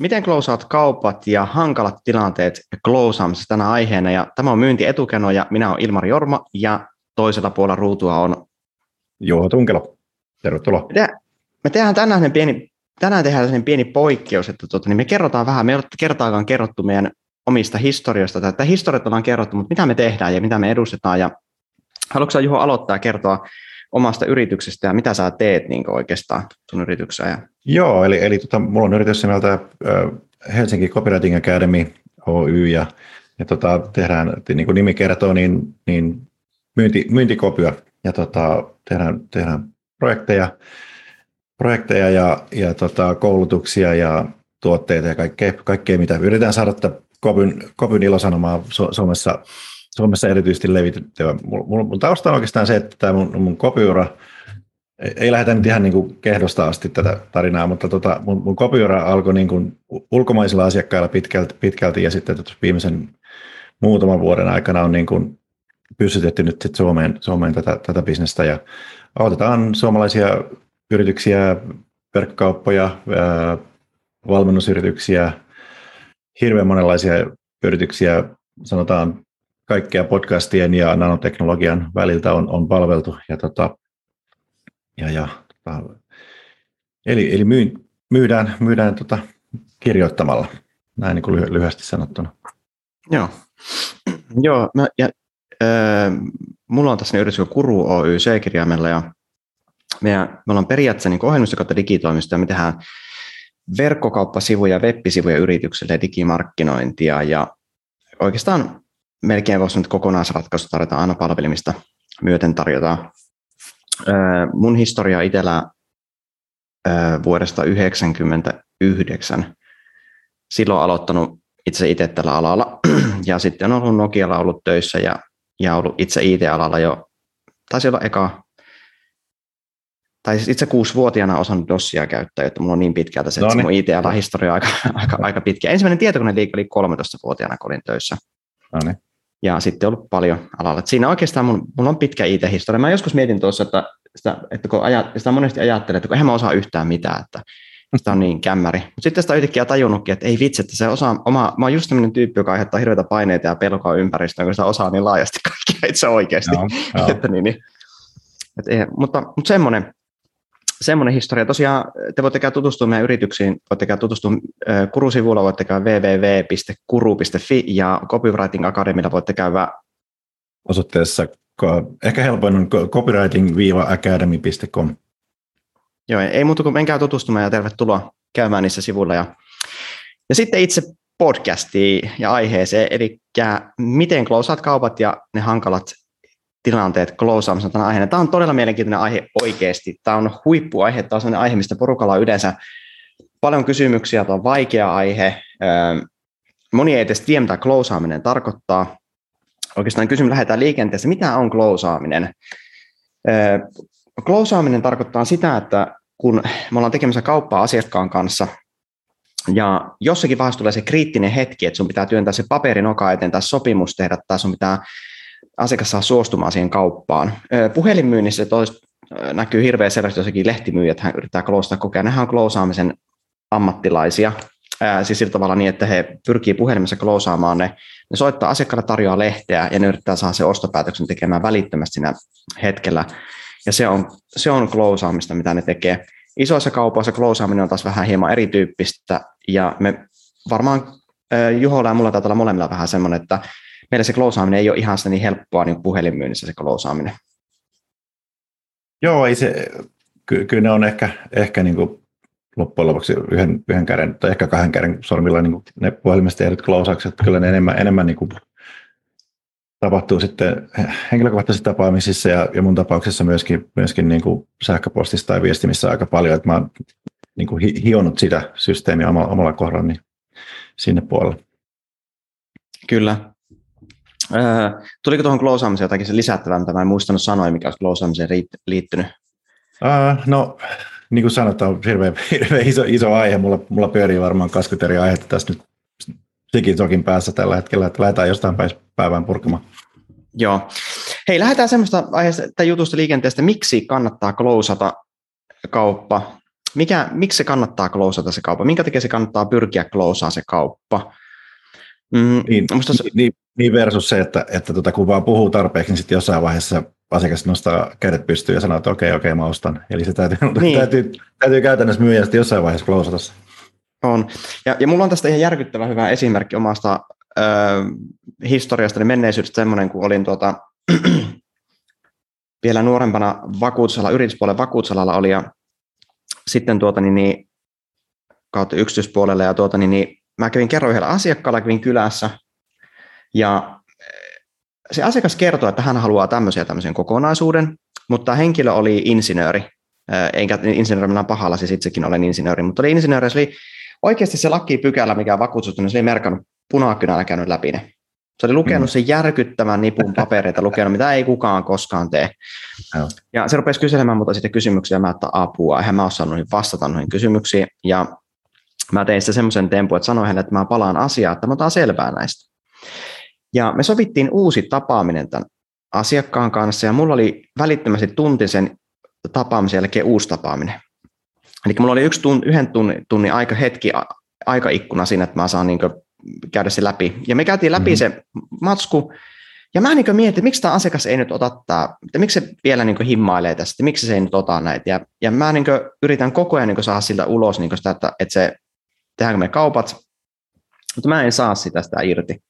Miten klousaat kaupat ja hankalat tilanteet klousaamisessa tänä aiheena? Ja tämä on myynti etukeno ja minä olen Ilmari Jorma ja toisella puolella ruutua on Juho Tunkelo. Tervetuloa. Me, te- me tehdään tänään pieni, tänään tehdään sellainen pieni poikkeus, että tuota, niin me kerrotaan vähän, me ei ole kertaakaan kerrottu meidän omista historiasta, että historiat ollaan kerrottu, mutta mitä me tehdään ja mitä me edustetaan. Ja haluatko Juho aloittaa ja kertoa omasta yrityksestä ja mitä sä teet niin oikeastaan sun yrityksessä? Ja... Joo, eli, eli tota, mulla on yritys nimeltä Helsinki Copywriting Academy Oy ja, ja tota, tehdään, niin kuin nimi kertoo, niin, niin myynti, myyntikopia ja tota, tehdään, tehdään projekteja, projekteja ja, ja tota, koulutuksia ja tuotteita ja kaikkea, kaikkea mitä yritetään saada kopyn, kopyn ilosanomaa Suomessa Suomessa erityisesti levitettyä. Mun, mun tausta on oikeastaan se, että tämä mun, mun kopiura, ei, lähdetä nyt ihan niin kuin kehdosta asti tätä tarinaa, mutta tota, mun, mun kopiura alkoi niin kuin ulkomaisilla asiakkailla pitkälti, pitkälti ja sitten tota viimeisen muutaman vuoden aikana on niin kuin pystytetty nyt sit Suomeen, Suomeen tätä, tätä bisnestä ja autetaan suomalaisia yrityksiä, verkkokauppoja, valmennusyrityksiä, hirveän monenlaisia yrityksiä, sanotaan kaikkea podcastien ja nanoteknologian väliltä on, on palveltu. Ja, tota, ja, ja, tota, eli eli myy, myydään, myydään tota, kirjoittamalla, näin niin kuin lyhyesti sanottuna. Joo, Joo mä, ja, äh, mulla on tässä yritys Kuru Oy C-kirjaimella ja meidän, me ollaan periaatteessa niin ohjelmisto kautta digitoimisto ja me tehdään verkkokauppasivuja, web-sivuja yritykselle ja digimarkkinointia ja oikeastaan melkein voisi nyt kokonaisratkaisu tarjota aina palvelimista myöten tarjotaan. Mun historia itsellä vuodesta 1999. Silloin aloittanut itse itse tällä alalla ja sitten on ollut Nokialla ollut töissä ja, ja ollut itse IT-alalla jo, taisi olla eka, tai siis itse kuusi-vuotiaana osannut DOSia käyttää, että mulla on niin pitkältä se, että no niin. mun IT-alan historia on aika, aika, aika pitkä. Ensimmäinen tietokone oli 13-vuotiaana, kun olin töissä. No niin ja sitten ollut paljon alalla. Et siinä oikeastaan mun, mun on pitkä IT-historia. Mä joskus mietin tuossa, että, sitä, että kun ajat, sitä monesti ajattelee, että kun eihän mä osaa yhtään mitään, että sitä on niin kämmäri. Mutta sitten sitä yhtäkkiä tajunnutkin, että ei vitsi, että se osaa, oma, mä oon just sellainen tyyppi, joka aiheuttaa hirveitä paineita ja pelkoa ympäristöön, kun sitä osaa niin laajasti kaikkia itse oikeasti. Joo, joo. että niin, niin. Et mutta, mutta semmoinen, semmoinen historia. Tosiaan te voitte käydä tutustua meidän yrityksiin, voitte käydä tutustua Kuru-sivulla, voitte käydä www.kuru.fi ja Copywriting Academilla voitte käydä osoitteessa ehkä helpoin on copywriting-academy.com. Joo, ei muuta kuin menkää tutustumaan ja tervetuloa käymään niissä sivuilla. Ja, ja sitten itse podcastiin ja aiheeseen, eli miten klousaat kaupat ja ne hankalat tilanteet closeaamisen tämän aiheen. Tämä on todella mielenkiintoinen aihe oikeasti. Tämä on huippuaihe, tämä on sellainen aihe, mistä porukalla on yleensä paljon kysymyksiä, tämä on vaikea aihe. Moni ei edes tiedä, mitä closeaaminen tarkoittaa. Oikeastaan kysymys lähdetään liikenteessä, mitä on closeaaminen? Closeaaminen tarkoittaa sitä, että kun me ollaan tekemässä kauppaa asiakkaan kanssa, ja jossakin vaiheessa tulee se kriittinen hetki, että sun pitää työntää se paperin oka eteen tai sopimus tehdä, tai sun pitää asiakas saa suostumaan siihen kauppaan. Puhelinmyynnissä tois, näkyy hirveän selvästi jossakin lehtimyyjät, hän yrittää kloosata kokea. Nehän on kloosaamisen ammattilaisia, Ää, siis sillä tavalla niin, että he pyrkii puhelimessa kloosaamaan ne. Ne soittaa asiakkaalle tarjoaa lehteä ja ne yrittää saada se ostopäätöksen tekemään välittömästi siinä hetkellä. Ja se on, se on kloosaamista, mitä ne tekee. Isoissa kaupoissa kloosaaminen on taas vähän hieman erityyppistä ja me varmaan Juholla ja mulla taitaa olla molemmilla vähän semmoinen, että meillä se kloosaaminen ei ole ihan sitä niin helppoa niin puhelinmyynnissä se kloosaaminen. Joo, ei se, ky, kyllä ne on ehkä, ehkä niin kuin loppujen lopuksi yhden, yhden käden tai ehkä kahden käden sormilla niin kuin ne puhelimesta tehdyt kloosaukset, kyllä ne enemmän, enemmän niin kuin tapahtuu sitten henkilökohtaisissa tapaamisissa ja, ja mun tapauksessa myöskin, myöskin niin kuin sähköpostissa tai viestimissä aika paljon, että mä oon niin kuin hionut sitä systeemiä omalla, omalla kohdalla niin sinne puolelle. Kyllä, Öö, tuliko tuohon kloosaamiseen jotakin se lisättävää, mitä mä en muistanut sanoa, mikä olisi kloosaamiseen liittynyt? Uh, no, niin kuin sanotaan, hirveän, hirveän iso, iso aihe. Mulla, mulla pyörii varmaan 20 eri aihetta tässä nyt sikin sokin päässä tällä hetkellä, että lähdetään jostain päivän purkamaan. Joo. Hei, lähdetään semmoista aiheesta tai jutusta liikenteestä, miksi kannattaa klousata kauppa. Mikä, miksi se kannattaa klousata se kauppa? Minkä takia se kannattaa pyrkiä klousaamaan se kauppa? Mm, niin, musta se... niin, niin, versus se, että, että tota, kun vaan puhuu tarpeeksi, niin sitten jossain vaiheessa asiakas nostaa kädet pystyyn ja sanoo, että okei, okei, mä ostan. Eli se täytyy, niin. täytyy, täytyy käytännössä myyjä jossain vaiheessa klousata se. On. Ja, ja mulla on tästä ihan järkyttävä hyvä esimerkki omasta ö, historiasta, niin menneisyydestä semmoinen, kun olin tuota, vielä nuorempana vakuutusalalla, yrityspuolen vakuutusalalla oli ja sitten tuota, niin, niin, kautta yksityispuolelle ja tuota, niin, niin, mä kävin kerran yhdellä asiakkaalla, kävin kylässä ja se asiakas kertoi, että hän haluaa tämmöisen ja tämmöisen kokonaisuuden, mutta henkilö oli insinööri, enkä insinööri pahalla, siis itsekin olen insinööri, mutta oli insinööri, se oli oikeasti se lakipykälä, mikä vakuutusta, niin se oli merkannut punakynällä käynyt läpi ne. Se oli lukenut mm. sen järkyttävän nipun papereita, lukenut, mitä ei kukaan koskaan tee. No. Ja se rupesi kyselemään mutta sitten kysymyksiä, mä että apua, eihän mä osannut vastata noihin kysymyksiin. Ja mä tein sitten semmoisen tempun, että sanoin hänelle, että mä palaan asiaan, että mä otan selvää näistä. Ja me sovittiin uusi tapaaminen tämän asiakkaan kanssa, ja mulla oli välittömästi tunti sen tapaamisen jälkeen uusi tapaaminen. Eli mulla oli yksi tunn, yhden tunnin, tunnin aika hetki, aikaikkuna siinä, että mä saan niin käydä se läpi. Ja me käytiin läpi mm-hmm. se matsku, ja mä niin mietin, että miksi tämä asiakas ei nyt ota tämä, että miksi se vielä niin himmailee tästä, miksi se ei nyt ota näitä. Ja, ja mä niin yritän koko ajan niin saada siltä ulos niin sitä, että, että se, tehdäänkö me kaupat, mutta mä en saa sitä, sitä irti.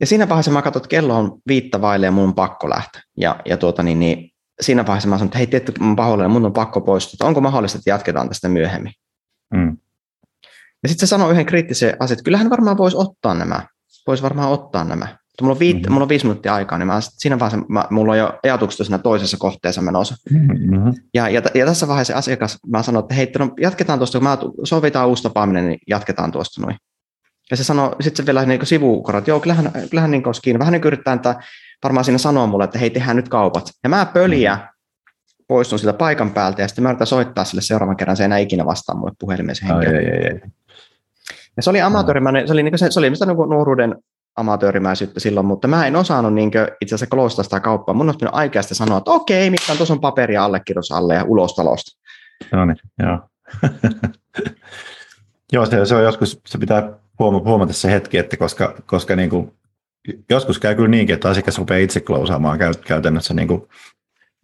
Ja siinä vaiheessa mä katson, että kello on viittä vaille ja mun on pakko lähteä. Ja, ja tuota, niin, niin, siinä vaiheessa mä sanoin, että hei, tiedätkö, mun pahoillani, mun on pakko poistua, että onko mahdollista, että jatketaan tästä myöhemmin. Mm. Ja sitten se sanoi yhden kriittisen asian, että kyllähän varmaan voisi ottaa nämä, voisi varmaan ottaa nämä. Mulla on, viit, mm-hmm. mulla on viisi minuuttia aikaa, niin mä, siinä vaiheessa mä, mulla on jo ajatukset siinä toisessa kohteessa menossa. Mm-hmm. Ja, ja, ja, tässä vaiheessa asiakas, mä sanoin, että hei, no, jatketaan tuosta, kun mä sovitaan uusi tapaaminen, niin jatketaan tuosta noin. Ja se sanoi, sitten se vielä niin sivukorot, että joo, kyllähän, kyllähän niin kiinni. Vähän niin yrittää, että varmaan siinä sanoo mulle, että hei, tehdään nyt kaupat. Ja mä pöliä mm-hmm. poistun sitä paikan päältä ja sitten mä yritän soittaa sille seuraavan kerran, se ei enää ikinä vastaa mulle puhelimeen se henkilö. Ai, ai, ai. Ja se oli amatöörimäinen, se oli, niin se, se oli mistä niin nuoruuden amatöörimäisyyttä silloin, mutta mä en osannut niin itse asiassa kloostaa sitä kauppaa. Mun olisi pitänyt aikeasti sanoa, että okei, mitään tuossa on paperia allekirjoitus alle ja ulos talosta. No niin, joo. joo, se, se, on joskus, se pitää huomata se hetki, että koska, koska niin kuin, joskus käy kyllä niinkin, että asiakas rupeaa itse klousaamaan käytännössä niin kuin,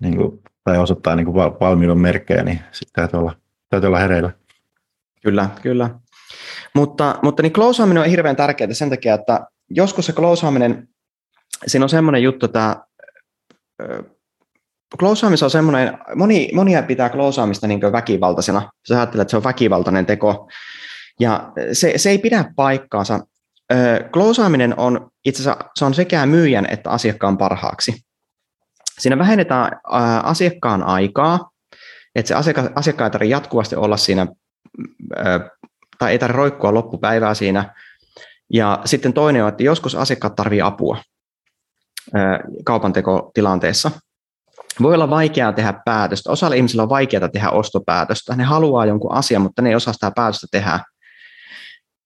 niin kuin, tai osoittaa niin kuin valmiuden merkkejä, niin sitten täytyy olla, täytyy olla hereillä. Kyllä, kyllä. Mutta, mutta niin closeaaminen on hirveän tärkeää sen takia, että joskus se closeaaminen, siinä on semmoinen juttu, että closeaamissa on semmoinen, moni, monia pitää closeaamista niin väkivaltaisena. Se ajattelee, että se on väkivaltainen teko. Ja se, se ei pidä paikkaansa. Closeaaminen on itse asiassa se on sekä myyjän että asiakkaan parhaaksi. Siinä vähennetään asiakkaan aikaa, että se asiakka, asiakkaan ei tarvitse jatkuvasti olla siinä tai ei tarvitse roikkua loppupäivää siinä. Ja sitten toinen on, että joskus asiakkaat tarvitsevat apua kaupantekotilanteessa. Voi olla vaikeaa tehdä päätöstä. Osalla ihmisillä on vaikeaa tehdä ostopäätöstä. Ne haluaa jonkun asian, mutta ne ei osaa sitä päätöstä tehdä.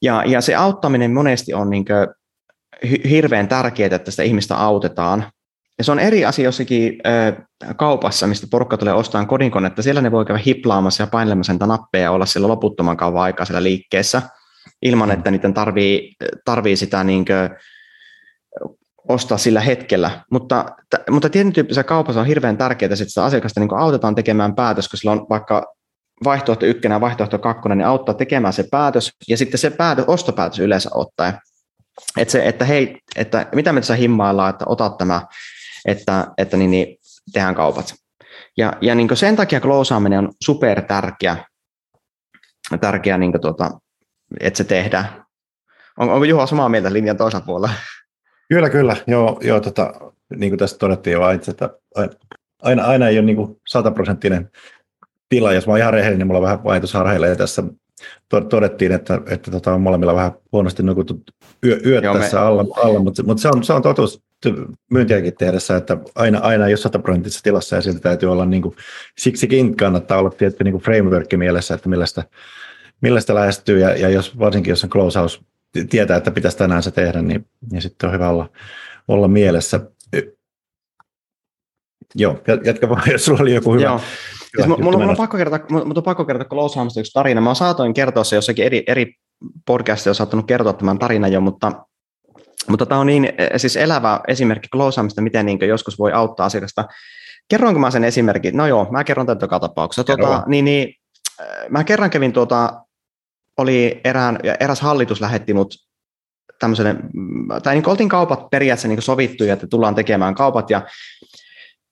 Ja, ja se auttaminen monesti on niin hirveän tärkeää, että sitä ihmistä autetaan. Ja se on eri asia jossakin kaupassa, mistä porukka tulee ostamaan kodinkonetta. Siellä ne voi käydä hiplaamassa ja painelemassa niitä nappeja ja olla siellä loputtoman kauan aikaa siellä liikkeessä, ilman että niiden tarvii, tarvii sitä niin kuin, ostaa sillä hetkellä. Mutta, t- mutta tietyn tyyppisessä kaupassa on hirveän tärkeää, että sitä asiakasta niin autetaan tekemään päätös, koska sillä on vaikka vaihtoehto ykkönen ja vaihtoehto kakkonen, niin auttaa tekemään se päätös, ja sitten se päätös, ostopäätös yleensä ottaen. Että, se, että hei, että mitä me tässä himmaillaan, että otat tämä että, että niin, niin tehdään kaupat. Ja, ja niin sen takia kloosaaminen on super tärkeä, tärkeä niin tuota, että se tehdään. On, onko Juha samaa mieltä linjan toisella puolella? Kyllä, kyllä. Joo, joo tota, niin kuin tässä todettiin jo että aina, aina ei ole niin sataprosenttinen tila. Jos mä oon ihan rehellinen, niin mulla on vähän vaihtoisharheilee tässä todettiin, että, että tota, on molemmilla vähän huonosti nukuttu yö, yöt Joo, tässä me... alla, alla mutta, mutta se, on, se on totuus myyntiäkin tehdessä, että aina, aina ei ole sataprosenttisessa tilassa ja siltä täytyy olla, niin kuin, siksikin kannattaa olla tietty niin framework mielessä, että millaista, millaista lähestyy ja, ja jos, varsinkin jos on closehouse tietää, että pitäisi tänään se tehdä, niin, niin sitten on hyvä olla, olla mielessä. Joo, jatka vaan, jos sulla oli joku hyvä. Joo. Siis mulla, mulla, on pakko kertoa, mulla on pakko kertoa Closehamista yksi tarina. Mä saatoin kertoa se jossakin eri, eri podcastissa, on saattanut kertoa tämän tarinan jo, mutta, mutta tämä on niin siis elävä esimerkki Closehamista, miten niin joskus voi auttaa asiakasta. Kerroinko mä sen esimerkin? No joo, mä kerron tämän joka tapauksessa. Tuota, niin, niin, mä kerran kävin tuota, oli erään, eräs hallitus lähetti mut tämmöiselle, tai niin oltiin kaupat periaatteessa niin sovittu, että tullaan tekemään kaupat, ja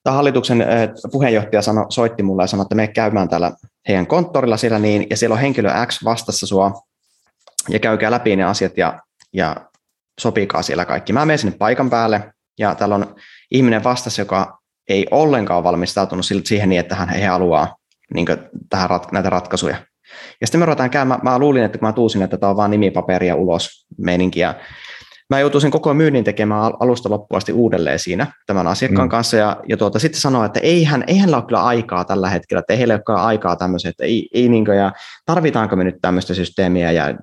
tämä hallituksen puheenjohtaja sano, soitti mulle ja sanoi, että me käymään täällä heidän konttorilla siellä, niin, ja siellä on henkilö X vastassa sua, ja käykää läpi ne asiat, ja, ja sopikaa siellä kaikki. Mä menen sinne paikan päälle, ja täällä on ihminen vastassa, joka ei ollenkaan valmistautunut siihen niin, että hän he haluaa niin tähän rat, näitä ratkaisuja. Ja sitten me ruvetaan käymään, mä luulin, että kun mä tuusin, että tämä on vaan nimipaperia ulos meininkiä. Mä joutuisin koko myynnin tekemään alusta loppuun asti uudelleen siinä tämän asiakkaan mm. kanssa, ja, ja tuota, sitten sanoa, että eihän, eihän ole kyllä aikaa tällä hetkellä, että ei heillä ole aikaa tämmöiseen, että ei, ei niin kuin, ja tarvitaanko me nyt tämmöistä systeemiä, ja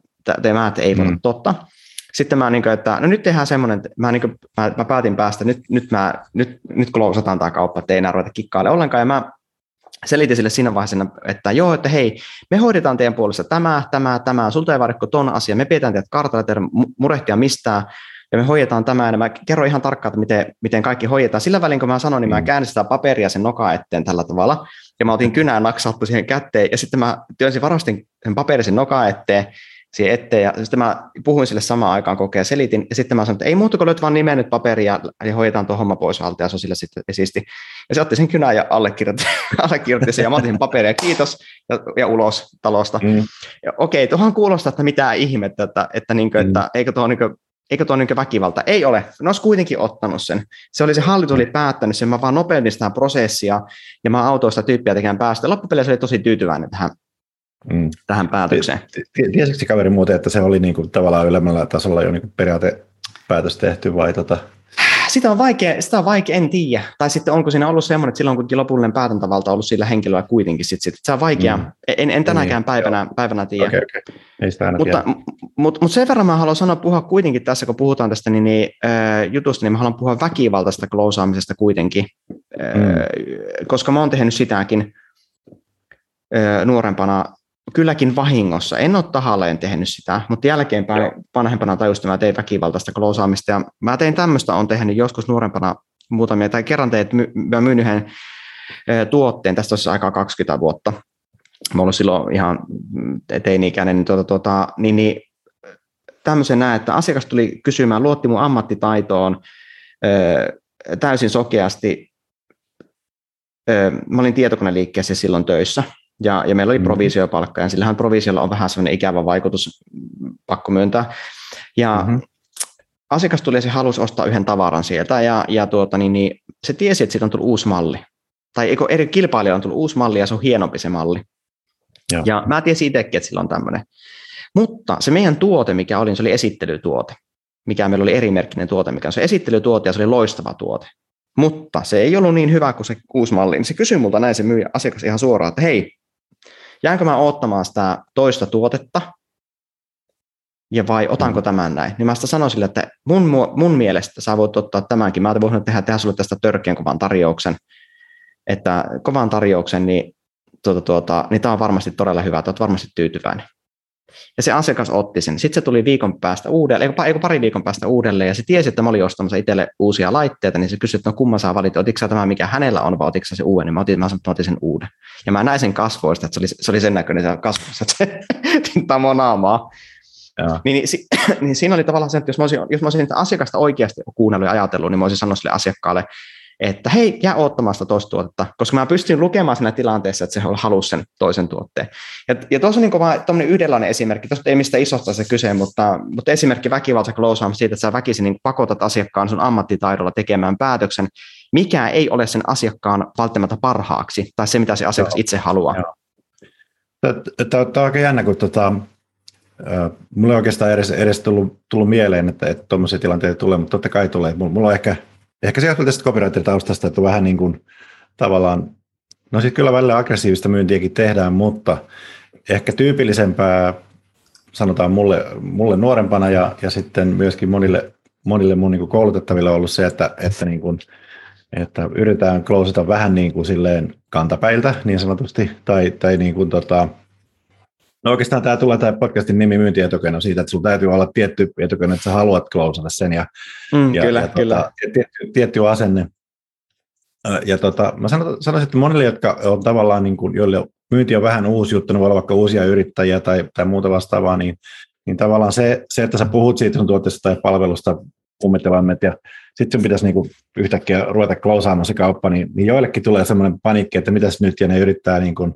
tämä, että ei voi mm. totta. Sitten mä, niin kuin, että no nyt tehdään semmoinen, että mä, niin kuin, mä, mä päätin päästä, nyt, nyt, mä, nyt, nyt klousataan tämä kauppa, että ei enää ruveta kikkailemaan ollenkaan, ja mä selitin sille siinä vaiheessa, että joo, että hei, me hoidetaan teidän puolesta tämä, tämä, tämä, sulta ei varikko ton asia, me pidetään teidät kartalla, teidän murehtia mistään, ja me hoidetaan tämä, ja mä kerron ihan tarkkaan, että miten, miten kaikki hoidetaan. Sillä välin, kun mä sanoin, niin mä mm. käänsin sitä paperia sen noka eteen tällä tavalla, ja mä otin kynään naksattu siihen kätteen, ja sitten mä työnsin varastin sen paperisen noka eteen, siihen eteen, ja sitten mä puhuin sille samaan aikaan kokea selitin, ja sitten mä sanoin, että ei muuta kuin löyt vaan nimen nyt paperia, ja hoidetaan tuo homma pois alta, ja se on sille sitten esisti. Ja se otti sen kynän ja allekirjoitti, allekirjoitti sen, ja mä otin sen paperia, kiitos, ja, ja ulos talosta. Mm. Ja okei, tuohon kuulostaa, että mitään ihmettä, että, että, niin kuin, mm. että eikö tuo niin kuin, eikö tuo niin väkivalta? Ei ole. Ne olisi kuitenkin ottanut sen. Se oli se hallitus oli päättänyt sen, mä vaan nopeutin sitä prosessia ja mä autoin sitä tyyppiä tekemään päästä. Loppupeleissä oli tosi tyytyväinen tähän mm. tähän päätökseen. Tiesitkö kaveri muuten, että se oli niin kuin tavallaan ylemmällä tasolla jo niin kuin periaatepäätös tehty vai tota? Sitä on vaikea, sitä on vaikea, en tiedä. Tai sitten onko siinä ollut semmoinen, että silloin kun lopullinen päätäntävalta on ollut sillä henkilöllä kuitenkin. Sit, sit. Se on vaikea, mm. en, en tänäkään niin, päivänä, päivänä tiedä. Okay, okay. Ei sitä mutta, mutta, mutta sen verran mä haluan sanoa puhua kuitenkin tässä, kun puhutaan tästä niin, niin, äh, jutusta, niin mä haluan puhua väkivaltaista klousaamisesta kuitenkin, äh, mm. koska mä oon tehnyt sitäkin äh, nuorempana kylläkin vahingossa. En ole tahalleen tehnyt sitä, mutta jälkeenpäin Joo. vanhempana tajusin, että mä tein väkivaltaista kloosaamista. Ja mä tein tämmöistä, on tehnyt joskus nuorempana muutamia, tai kerran tein, että mä myyn yhden tuotteen, tästä olisi aikaa 20 vuotta. Mä ollut silloin ihan teini-ikäinen, niin, tuota, tuota, niin, niin tämmöisen näin, että asiakas tuli kysymään, luotti mun ammattitaitoon täysin sokeasti. Mä olin tietokoneliikkeessä silloin töissä, ja, ja meillä oli mm. provisiopalkka, ja sillähän provisiolla on vähän sellainen ikävä vaikutus, pakko myöntää. Ja mm-hmm. asiakas tuli ja se halusi ostaa yhden tavaran sieltä, ja, ja tuota, niin, niin, se tiesi, että siitä on tullut uusi malli. Tai eikö, eri kilpailija on tullut uusi malli, ja se on hienompi se malli. Ja, ja mä tiesin itsekin, että sillä on tämmöinen. Mutta se meidän tuote, mikä oli, se oli esittelytuote. Mikä meillä oli erimerkkinen tuote, mikä on se esittelytuote, ja se oli loistava tuote. Mutta se ei ollut niin hyvä kuin se uusi malli. Niin se kysyi multa näin se myyjä asiakas ihan suoraan, että hei, jäänkö mä ottamaan sitä toista tuotetta, ja vai otanko mm. tämän näin? Niin mä sitä sanoin sille, että mun, mun mielestä sä voit ottaa tämänkin. Mä voin tehdä, tehdä sulle tästä törkeän kovan tarjouksen, että kovan tarjouksen, niin, tuota, tuota, niin tämä on varmasti todella hyvä, että olet varmasti tyytyväinen. Ja se asiakas otti sen. Sitten se tuli viikon päästä uudelleen, eikö pari viikon päästä uudelleen, ja se tiesi, että mä olin ostamassa itselle uusia laitteita, niin se kysyi, että no kumman saa valita, otitko tämä, mikä hänellä on, vai otitko se uuden, niin mä otin, mä sanoin, mä otin sen uuden. Ja mä näin sen kasvoista, että se oli, se oli sen näköinen se kasvoissa, että se naamaa. Niin, niin, si, niin, siinä oli tavallaan se, että jos mä olisin, jos mä olisin asiakasta oikeasti kuunnellut ja ajatellut, niin mä olisin sanonut sille asiakkaalle, että hei, jää ottamaan sitä toista tuotetta, koska mä pystyn lukemaan siinä tilanteessa, että se halusi sen toisen tuotteen. Ja, ja tuossa on niin vain yhdenlainen esimerkki, tuossa ei mistä isosta se kyse, mutta, mutta esimerkki väkivalta close siitä, että sä väkisin niin pakotat asiakkaan sun ammattitaidolla tekemään päätöksen, mikä ei ole sen asiakkaan välttämättä parhaaksi, tai se, mitä se asiakas itse haluaa. Tämä on aika jännä, kun tota, mulla ei oikeastaan edes, edes tullut, tullut mieleen, että tuommoisia tilanteita tulee, mutta totta kai tulee. Mulla, mulla on ehkä Ehkä se johtuu tästä copywriter-taustasta, että vähän niin kuin tavallaan, no sitten kyllä välillä aggressiivista myyntiäkin tehdään, mutta ehkä tyypillisempää sanotaan mulle, mulle nuorempana ja, ja sitten myöskin monille, monille mun niin koulutettaville on ollut se, että, että, niin kuin, että yritetään klousata vähän niin kuin silleen kantapäiltä niin sanotusti, tai, tai niin kuin tota, No oikeastaan tämä tulee tämä podcastin nimi myyntietukena siitä, että sinulla täytyy olla tietty etukena, että sä haluat klousata sen ja, mm, ja, kyllä, ja kyllä. Tota, tietty, tietty asenne. Ja tota, mä sanoisin, että monille, jotka on tavallaan, niin kuin, joille myynti on vähän uusi juttu, ne voi olla vaikka uusia yrittäjiä tai, tai muuta vastaavaa, niin, niin tavallaan se, se, että sä puhut siitä sun tuotteesta tai palvelusta, kummittilannet, ja sitten sun pitäisi niinku yhtäkkiä ruveta klousaamaan se kauppa, niin, niin joillekin tulee semmoinen panikki, että mitäs nyt, ja ne yrittää niin kuin,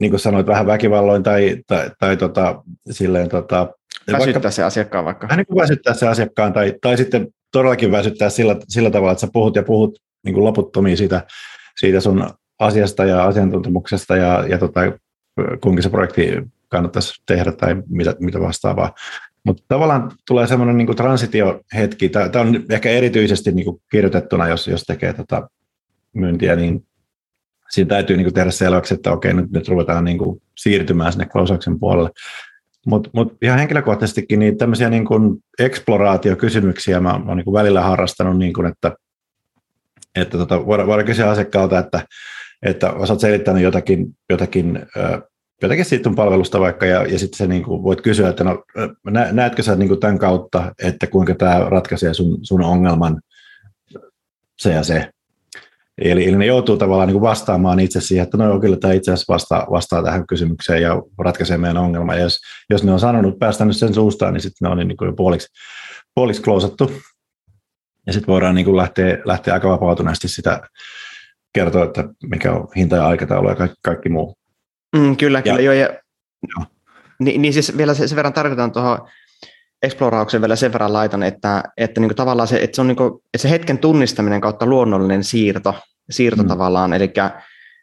niin kuin sanoit, vähän väkivalloin tai, tai, tai tota, silleen... Tota, väsyttää vaikka, se asiakkaan vaikka. Vähän niin kuin väsyttää se asiakkaan, tai, tai sitten todellakin väsyttää sillä, sillä tavalla, että sä puhut ja puhut niin kuin loputtomiin siitä, siitä sun asiasta ja asiantuntemuksesta ja, ja tota, kuinka se projekti kannattaisi tehdä tai mitä, mitä vastaavaa. Mutta tavallaan tulee semmoinen niin transitiohetki, tämä on ehkä erityisesti niin kuin kirjoitettuna, jos, jos tekee tota myyntiä, niin siinä täytyy niin kuin tehdä selväksi, että okei, nyt, nyt ruvetaan niin kuin siirtymään sinne closeauksen puolelle. Mutta mut ihan henkilökohtaisestikin niin tämmöisiä niin kuin eksploraatiokysymyksiä mä, oon niin välillä harrastanut, niin kuin, että, että tota, voidaan, voidaan kysyä asiakkaalta, että, että osaat selittänyt jotakin, jotakin, jotakin siitä palvelusta vaikka, ja, ja sitten niin kuin voit kysyä, että no, näetkö sä niin kuin tämän kautta, että kuinka tämä ratkaisee sun, sun ongelman se ja se. Eli, eli ne joutuu tavallaan niin vastaamaan itse siihen, että no joo, kyllä tämä itse asiassa vastaa, vastaa tähän kysymykseen ja ratkaisee meidän ongelma. Ja jos, jos ne on sanonut, päästänyt sen suustaan, niin sitten ne on niin kuin jo puoliksi, puoliksi klousattu. Ja sitten voidaan niin kuin lähteä, lähteä aika vapautuneesti sitä kertoa, että mikä on hinta ja aikataulu ja kaikki, kaikki muu. Mm, kyllä, kyllä. Ja, joo, ja, joo. Niin, niin siis vielä sen, sen verran tarkoitan tuohon explorauksen vielä sen verran laitan, että, että niin kuin tavallaan se, että se, on niin kuin, että se hetken tunnistaminen kautta luonnollinen siirto, siirto mm. tavallaan, eli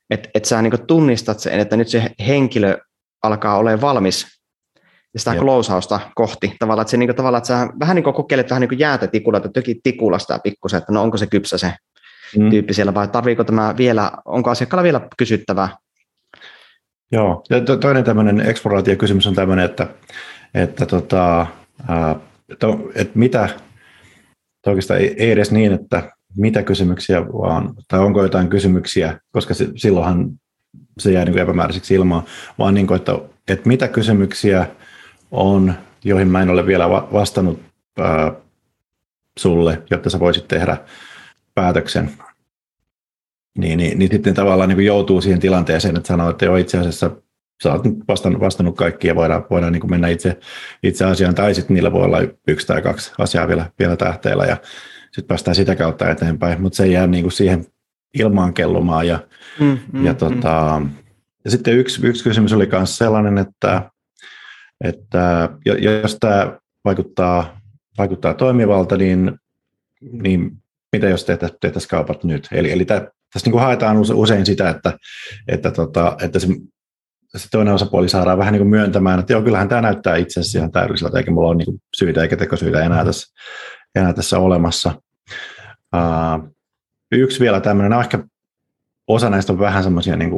että, että sä niin tunnistat sen, että nyt se henkilö alkaa olemaan valmis sitä klousausta kohti. Tavallaan, että, se, niin kuin, tavallaan, että sä vähän niin kuin kokeilet vähän niin kuin jäätä tikulla, että töki tikulla sitä pikkusen, että no onko se kypsä se mm. tyyppi siellä, vai tarviiko tämä vielä, onko asiakkaalla vielä kysyttävää? Joo, ja to, toinen tämmöinen eksploraatiokysymys on tämmöinen, että, että tota, että, että mitä, oikeastaan ei, ei edes niin, että mitä kysymyksiä vaan, tai onko jotain kysymyksiä, koska se, silloinhan se jää niin epämääräiseksi ilmaan, vaan niin kuin, että, että mitä kysymyksiä on, joihin mä en ole vielä vastannut ää, sulle, jotta sä voisit tehdä päätöksen. Niin, niin, niin sitten tavallaan niin joutuu siihen tilanteeseen, että sanoo, että jo itse asiassa sä oot vastannut, vastannut kaikki ja voidaan, voidaan niin mennä itse, itse asiaan, tai sitten niillä voi olla yksi tai kaksi asiaa vielä, vielä tähteellä ja sitten päästään sitä kautta eteenpäin, mutta se jää niin kuin siihen ilmaan kellumaan. Ja, mm, mm, ja, tota, mm. ja sitten yksi, yksi kysymys oli myös sellainen, että, että jos tämä vaikuttaa, vaikuttaa toimivalta, niin, niin mitä jos tehtäisiin kaupat nyt? Eli, eli tässä niin haetaan usein sitä, että, että, tota, että se se toinen osapuoli saadaan vähän niin kuin myöntämään, että joo, kyllähän tämä näyttää itse asiassa ihan täydelliseltä, eikä mulla ole niin syitä eikä tekosyitä enää tässä, enää tässä olemassa. Uh, yksi vielä tämmöinen, ehkä osa näistä on vähän semmoisia niin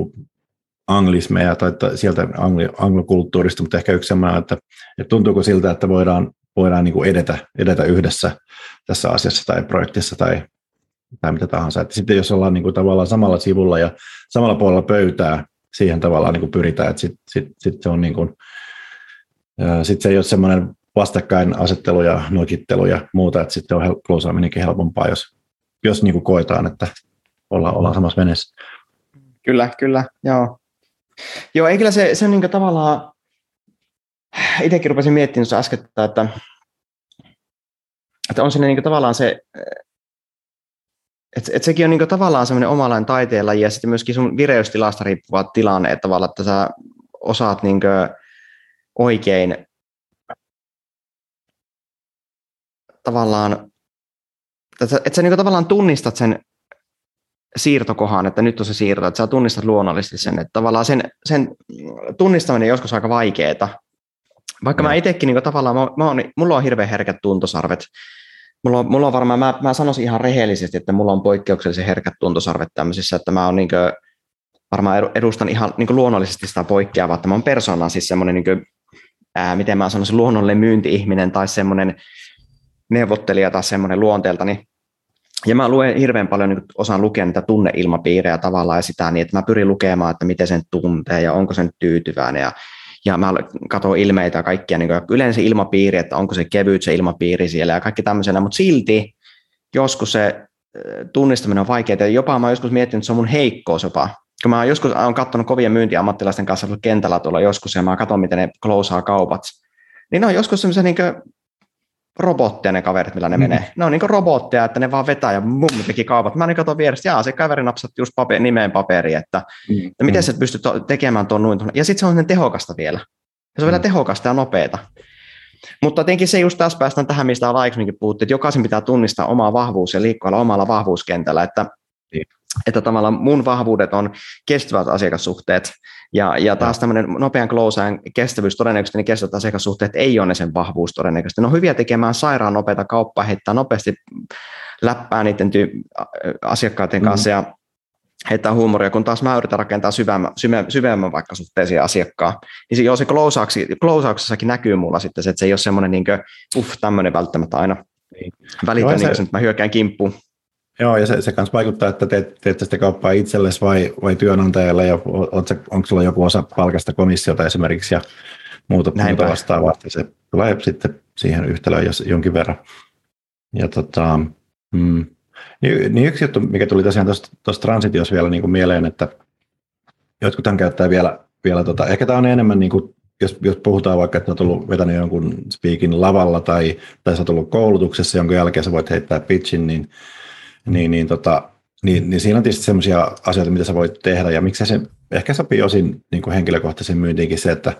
anglismeja tai sieltä angli, anglokulttuurista, mutta ehkä yksi semmoinen, että, että tuntuuko siltä, että voidaan, voidaan niin kuin edetä, edetä yhdessä tässä asiassa tai projektissa tai, tai mitä tahansa. Että sitten jos ollaan niin kuin tavallaan samalla sivulla ja samalla puolella pöytää, siihen tavallaan niin kuin pyritään, että sitten sit, sit se on niin kuin, sit se ei ole semmoinen vastakkainasettelu ja nokittelu ja muuta, että sitten on kloosaaminenkin helpompaa, jos, jos niin kuin koetaan, että ollaan, ollaan samassa veneessä. Kyllä, kyllä, joo. Joo, ei kyllä se, se on niin tavallaan, itsekin rupesin miettimään äsken, että, että on sinne niin tavallaan se et, et sekin on niinku tavallaan semmoinen omalainen taiteenlaji ja sitten myöskin sun vireystilasta riippuva tilanne, että tavallaan, että sä osaat niinku oikein tavallaan, että, että sä niinku tavallaan tunnistat sen siirtokohan, että nyt on se siirto, että sä tunnistat luonnollisesti sen, että tavallaan sen, sen tunnistaminen on joskus aika vaikeaa. Vaikka no. mä itsekin niin tavallaan, mä, mä on, mulla on hirveän herkät tuntosarvet, Mulla on, mulla on varmaan, mä, mä sanoisin ihan rehellisesti, että mulla on poikkeuksellisen herkät tuntosarvet tämmöisissä, että mä on niin kuin, varmaan edustan ihan niin kuin luonnollisesti sitä poikkeavaa, että mä oon persoonan siis semmoinen niin ää, miten mä sanoisin, luonnollinen myynti-ihminen tai semmoinen neuvottelija tai semmoinen luonteelta, niin ja mä luen hirveän paljon, niin osaan lukea niitä tunneilmapiirejä tavallaan ja sitä niin, että mä pyrin lukemaan, että miten sen tuntee ja onko sen tyytyväinen ja, ja mä katson ilmeitä ja kaikkia, niin yleensä ilmapiiri, että onko se kevyt se ilmapiiri siellä ja kaikki tämmöisenä, mutta silti joskus se tunnistaminen on vaikeaa ja jopa mä oon joskus miettinyt, että se on mun heikkous jopa, kun mä oon joskus olen katsonut kovien myyntiammattilaisten kanssa kentällä tuolla joskus ja mä katson, miten ne closeaa kaupat, niin ne on joskus semmoisia niin robotteja ne kaverit, millä ne mm. menee. Ne on niin robotteja, että ne vaan vetää ja mummi teki kaupat. Mä niin katson vierestä, jaa, se kaveri napsatti just paper, nimeen paperi, että, mm. että miten mm. sä pystyt tekemään tuon noin. Ja sitten se on tehokasta vielä. Ja se on mm. vielä tehokasta ja nopeata. Mutta tietenkin se just taas päästään tähän, mistä aikaisemminkin puhuttiin, että jokaisen pitää tunnistaa oma vahvuus ja liikkua omalla vahvuuskentällä, että, niin. Että tavallaan mun vahvuudet on kestävät asiakassuhteet, ja, ja taas tämmöinen nopean closeajan kestävyys todennäköisesti, niin kestävät asiakassuhteet ei ole ne sen vahvuus todennäköisesti. Ne on hyviä tekemään sairaan nopeita kauppaa, heittää nopeasti läppää niiden ty- asiakkaiden mm. kanssa ja heittää huumoria, kun taas mä yritän rakentaa syvemmän, syvemmän vaikka suhteisiin asiakkaan. Niin se, joo, se closauksessakin näkyy mulla sitten se, että se ei ole semmoinen niin kuin, uff, tämmöinen välttämättä aina niin. välitön, niin, se, että mä hyökkään kimppuun. Joo, ja se, se kanssa vaikuttaa, että teet, teet sitä kauppaa itsellesi vai, vai työnantajalle, ja onko sulla joku osa palkasta komissiota esimerkiksi, ja muuta, muuta vastaavaa, että se tulee sitten siihen yhtälöön jos, jonkin verran. Ja tota, mm, niin, niin yksi juttu, mikä tuli tosiaan tuossa transitiossa vielä niin kuin mieleen, että jotkuthan käyttää vielä, vielä tota, ehkä tämä on enemmän niin kuin jos, jos puhutaan vaikka, että olet ollut vetänyt jonkun speakin lavalla tai, tai sä oot ollut koulutuksessa, jonka jälkeen sä voit heittää pitchin, niin niin, niin, tota, niin, niin siinä on tietysti sellaisia asioita, mitä sä voit tehdä, ja miksi se ehkä sopii osin niin kuin henkilökohtaisen myyntiinkin se, että,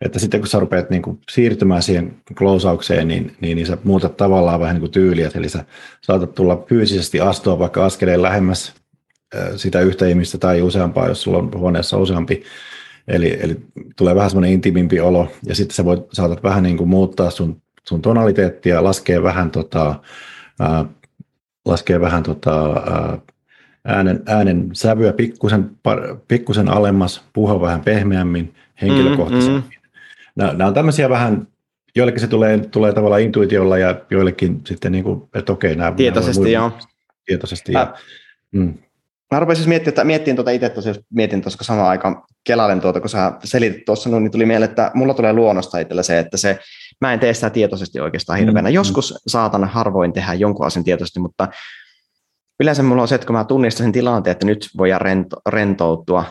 että sitten kun sä rupeat niin kuin siirtymään siihen klousaukseen, niin, niin, niin sä muutat tavallaan vähän niin kuin tyyliä, eli sä saatat tulla fyysisesti astua vaikka askeleen lähemmäs sitä yhtä ihmistä tai useampaa, jos sulla on huoneessa useampi, Eli, eli tulee vähän semmoinen intimimpi olo, ja sitten sä voit, saatat vähän niin kuin muuttaa sun, sun tonaliteettia, laskee vähän tota, ää, laskee vähän tota, äänen, äänen sävyä pikkusen, pikkusen alemmas, puhua vähän pehmeämmin, henkilökohtaisemmin. Mm, mm. Nämä, nämä on tämmöisiä vähän, joillekin se tulee, tulee tavallaan intuitiolla ja joillekin sitten, niin kuin, että okei, nämä... Tietoisesti, joo. Tietoisesti, ja, mm. Mä rupesin siis miettimään, että miettiin tuota itse tosiaan, mietin tuossa samaan aikaan kelalen tuota, kun sä selitit tuossa, niin tuli mieleen, että mulla tulee luonnosta itsellä se, että se, mä en tee sitä tietoisesti oikeastaan hirveänä. Mm. Joskus saatan harvoin tehdä jonkun asian tietoisesti, mutta yleensä mulla on se, että kun mä tunnistan sen tilanteen, että nyt voi rento, rentoutua,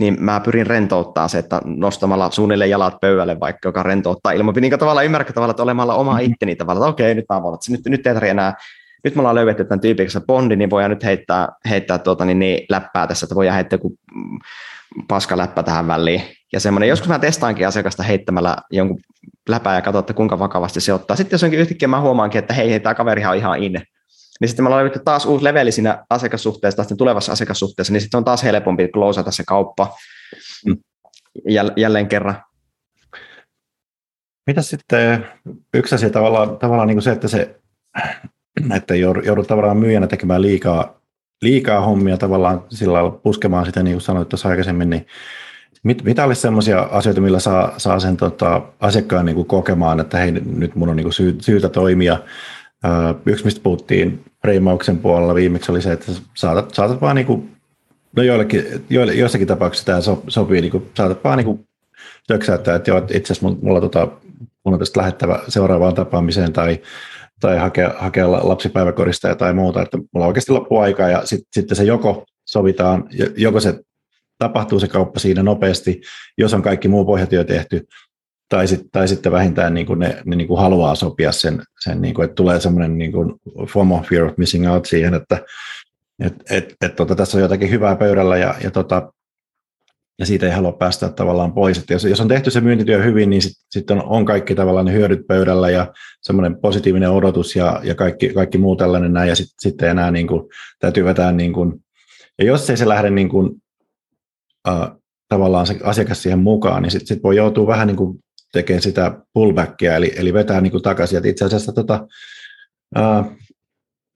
niin mä pyrin rentouttaa se, että nostamalla suunnilleen jalat pöydälle vaikka, joka rentouttaa ilman, niin tavallaan ymmärrä tavalla, että olemalla oma mm-hmm. itteni tavalla, että okei, nyt mä voin, että nyt, nyt ei tarvitse enää nyt me ollaan löydetty tämän tyypillisen bondi, niin voidaan nyt heittää, heittää tuota, niin, niin, läppää tässä, että voidaan heittää joku paskaläppä tähän väliin. Ja semmoinen, joskus mä testaankin asiakasta heittämällä jonkun läpää ja katsoa, että kuinka vakavasti se ottaa. Sitten jos onkin yhtäkkiä mä huomaankin, että hei, hei tämä kaveri on ihan inne. Niin sitten me ollaan löydetty taas uusi leveli siinä asiakassuhteessa, sitten tulevassa asiakassuhteessa, niin sitten on taas helpompi klousata se kauppa mm. jälleen kerran. Mitä sitten yksi asia tavallaan, tavallaan niin kuin se, että se että joudut tavallaan myyjänä tekemään liikaa, liikaa hommia tavallaan sillä lailla puskemaan sitä, niin kuin sanoit tuossa aikaisemmin, niin mit, mitä olisi sellaisia asioita, millä saa, saa sen tota, asiakkaan niin kuin kokemaan, että hei, nyt mun on niin kuin syy, syytä toimia. yksi, mistä puhuttiin freimauksen puolella viimeksi, oli se, että saatat, saatat vaan niin kuin, no joillekin, joille, joissakin tapauksissa tämä so, sopii, niin kuin, saatat vaan niin kuin töksäyttää, että joo, itse asiassa mulla, mulla, tota, mulla on tästä lähettävä seuraavaan tapaamiseen tai tai hakea, hakea lapsipäiväkorista tai muuta, että mulla on oikeasti loppu aikaa ja sit, sitten se joko sovitaan, joko se tapahtuu se kauppa siinä nopeasti, jos on kaikki muu pohjatyö tehty, tai, sit, tai sitten vähintään niin kuin ne, ne niin kuin haluaa sopia sen, sen niin kuin, että tulee semmoinen niin kuin FOMO, fear of missing out siihen, että et, et, et, tota, tässä on jotakin hyvää pöydällä ja, ja tota, ja siitä ei halua päästä tavallaan pois. Että jos, jos on tehty se myyntityö hyvin, niin sitten sit on, on kaikki tavallaan ne hyödyt pöydällä ja semmoinen positiivinen odotus ja, ja kaikki, kaikki muu tällainen näin, ja sitten sit enää niin kuin, täytyy vetää, niin kuin, ja jos ei se lähde niin kuin, tavallaan se asiakas siihen mukaan, niin sitten sit voi joutua vähän niin kuin tekemään sitä pullbackia, eli, eli vetää niin kuin takaisin. että itse asiassa tota, äh,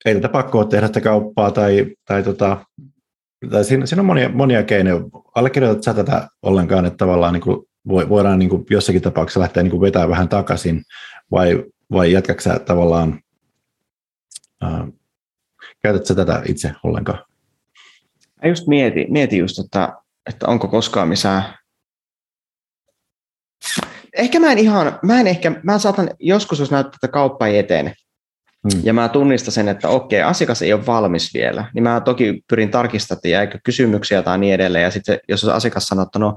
ei tätä pakkoa tehdä sitä kauppaa tai, tai tota, tai siinä, siinä on monia, monia keinoja. Allekirjoitat sä tätä ollenkaan, että tavallaan niin kuin voidaan niin kuin jossakin tapauksessa lähteä niin kuin vetää vähän takaisin, vai, vai jatkaksä sä tavallaan, ää, käytät sä tätä itse ollenkaan? Mä just mietin, mietin just, että, että onko koskaan missään ehkä mä en ihan, mä en ehkä, mä saatan joskus, jos näyttää, että kauppa ei etene, hmm. ja mä tunnistan sen, että okei, asiakas ei ole valmis vielä, niin mä toki pyrin tarkistamaan, että jäikö kysymyksiä tai niin edelleen, ja sitten jos asiakas sanoo, että no,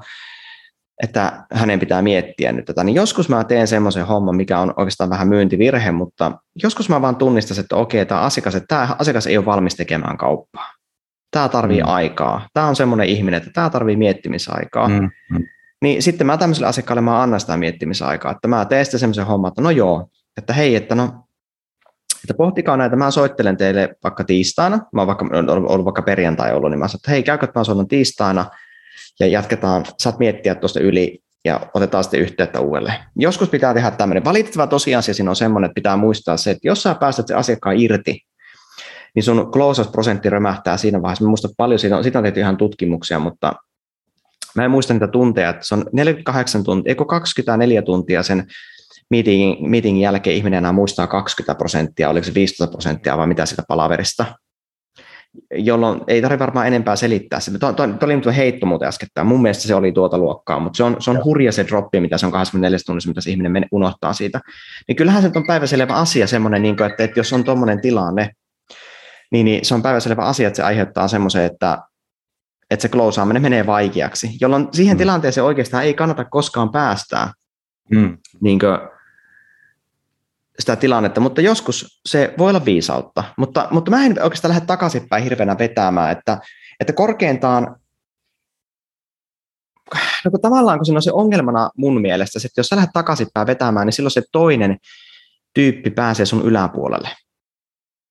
että hänen pitää miettiä nyt tätä, niin joskus mä teen semmoisen homman, mikä on oikeastaan vähän myyntivirhe, mutta joskus mä vaan tunnistan, että okei, tämä asiakas, että tämä asiakas ei ole valmis tekemään kauppaa. Tämä tarvii mm. aikaa. Tämä on semmoinen ihminen, että tämä tarvii miettimisaikaa. Mm. Mm. Niin sitten mä tämmöiselle asiakkaalle mä annan sitä miettimisaikaa, että mä teen sitten semmoisen homman, että no joo, että hei, että no, että pohtikaa näitä, mä soittelen teille vaikka tiistaina, mä oon vaikka, ollut vaikka perjantai ollut, niin mä sanon, että hei, käykö, että mä soitan tiistaina, ja jatketaan, saat miettiä tuosta yli, ja otetaan sitten yhteyttä uudelleen. Joskus pitää tehdä tämmöinen. Valitettava tosiasia siinä on semmoinen, että pitää muistaa se, että jos sä päästät se asiakkaan irti, niin sun close-prosentti römähtää siinä vaiheessa. Mä muistan paljon, siitä on, siitä on tehty ihan tutkimuksia, mutta Mä en muista niitä tunteja, että se on 48 tuntia, eikö 24 tuntia sen meetingin, meetingin jälkeen ihminen enää muistaa 20 prosenttia, oliko se 15 prosenttia vai mitä sitä palaverista, jolloin ei tarvitse varmaan enempää selittää sitä. Tuo, tuo, tuo oli nyt heitto muuten äskettäin. Mun mielestä se oli tuota luokkaa, mutta se on, se on hurja se droppi, mitä se on 24 tunnissa, mitä se ihminen unohtaa siitä. Niin kyllähän se on päiväselvä asia semmoinen, niin kuin, että, että jos on tuommoinen tilanne, niin, niin se on päiväselvä asia, että se aiheuttaa semmoisen, että että se klousaaminen menee vaikeaksi, jolloin siihen mm. tilanteeseen oikeastaan ei kannata koskaan päästää mm. niin kuin, sitä tilannetta, mutta joskus se voi olla viisautta, mutta, mutta mä en oikeastaan lähde takaisinpäin hirveänä vetämään, että, että korkeintaan no kun tavallaan kun siinä on se ongelmana mun mielestä, että jos sä lähdet takaisinpäin vetämään, niin silloin se toinen tyyppi pääsee sun yläpuolelle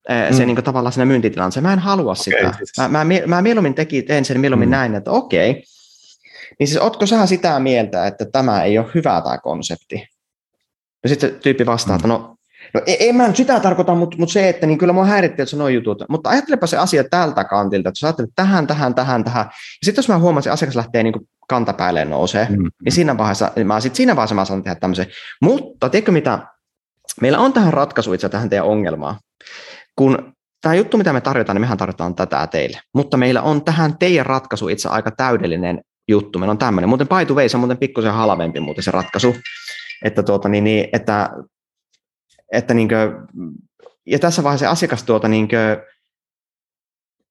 mm. se niin kuin, tavallaan siinä myyntitilanteessa. Mä en halua okay, sitä. Siis. Mä, mä, mä mieluummin teki, teen sen mieluummin mm. näin, että okei, niin siis ootko sä sitä mieltä, että tämä ei ole hyvä tämä konsepti? Ja sitten tyyppi vastaa, mm. että no, no en, en mä nyt sitä tarkoita, mutta, mutta se, että niin kyllä mua häiritti, että on jutut. Mutta ajattelepa se asia tältä kantilta, että sä ajattelet tähän, tähän, tähän, tähän. Ja sitten jos mä huomasin, että asiakas lähtee niin kantapäälleen nousee, mm. niin siinä vaiheessa, mä, sit siinä vaiheessa mä saan tehdä tämmöisen. Mutta tiedätkö mitä, meillä on tähän ratkaisu itse tähän teidän ongelmaan kun tämä juttu, mitä me tarjotaan, niin mehän tarjotaan tätä teille. Mutta meillä on tähän teidän ratkaisu itse aika täydellinen juttu. Meillä on tämmöinen. Muuten the way, se on muuten pikkusen halvempi muuten se ratkaisu. Että, tuota, niin, niin, että, että niin kuin, ja tässä vaiheessa se asiakas tuota, niin kuin,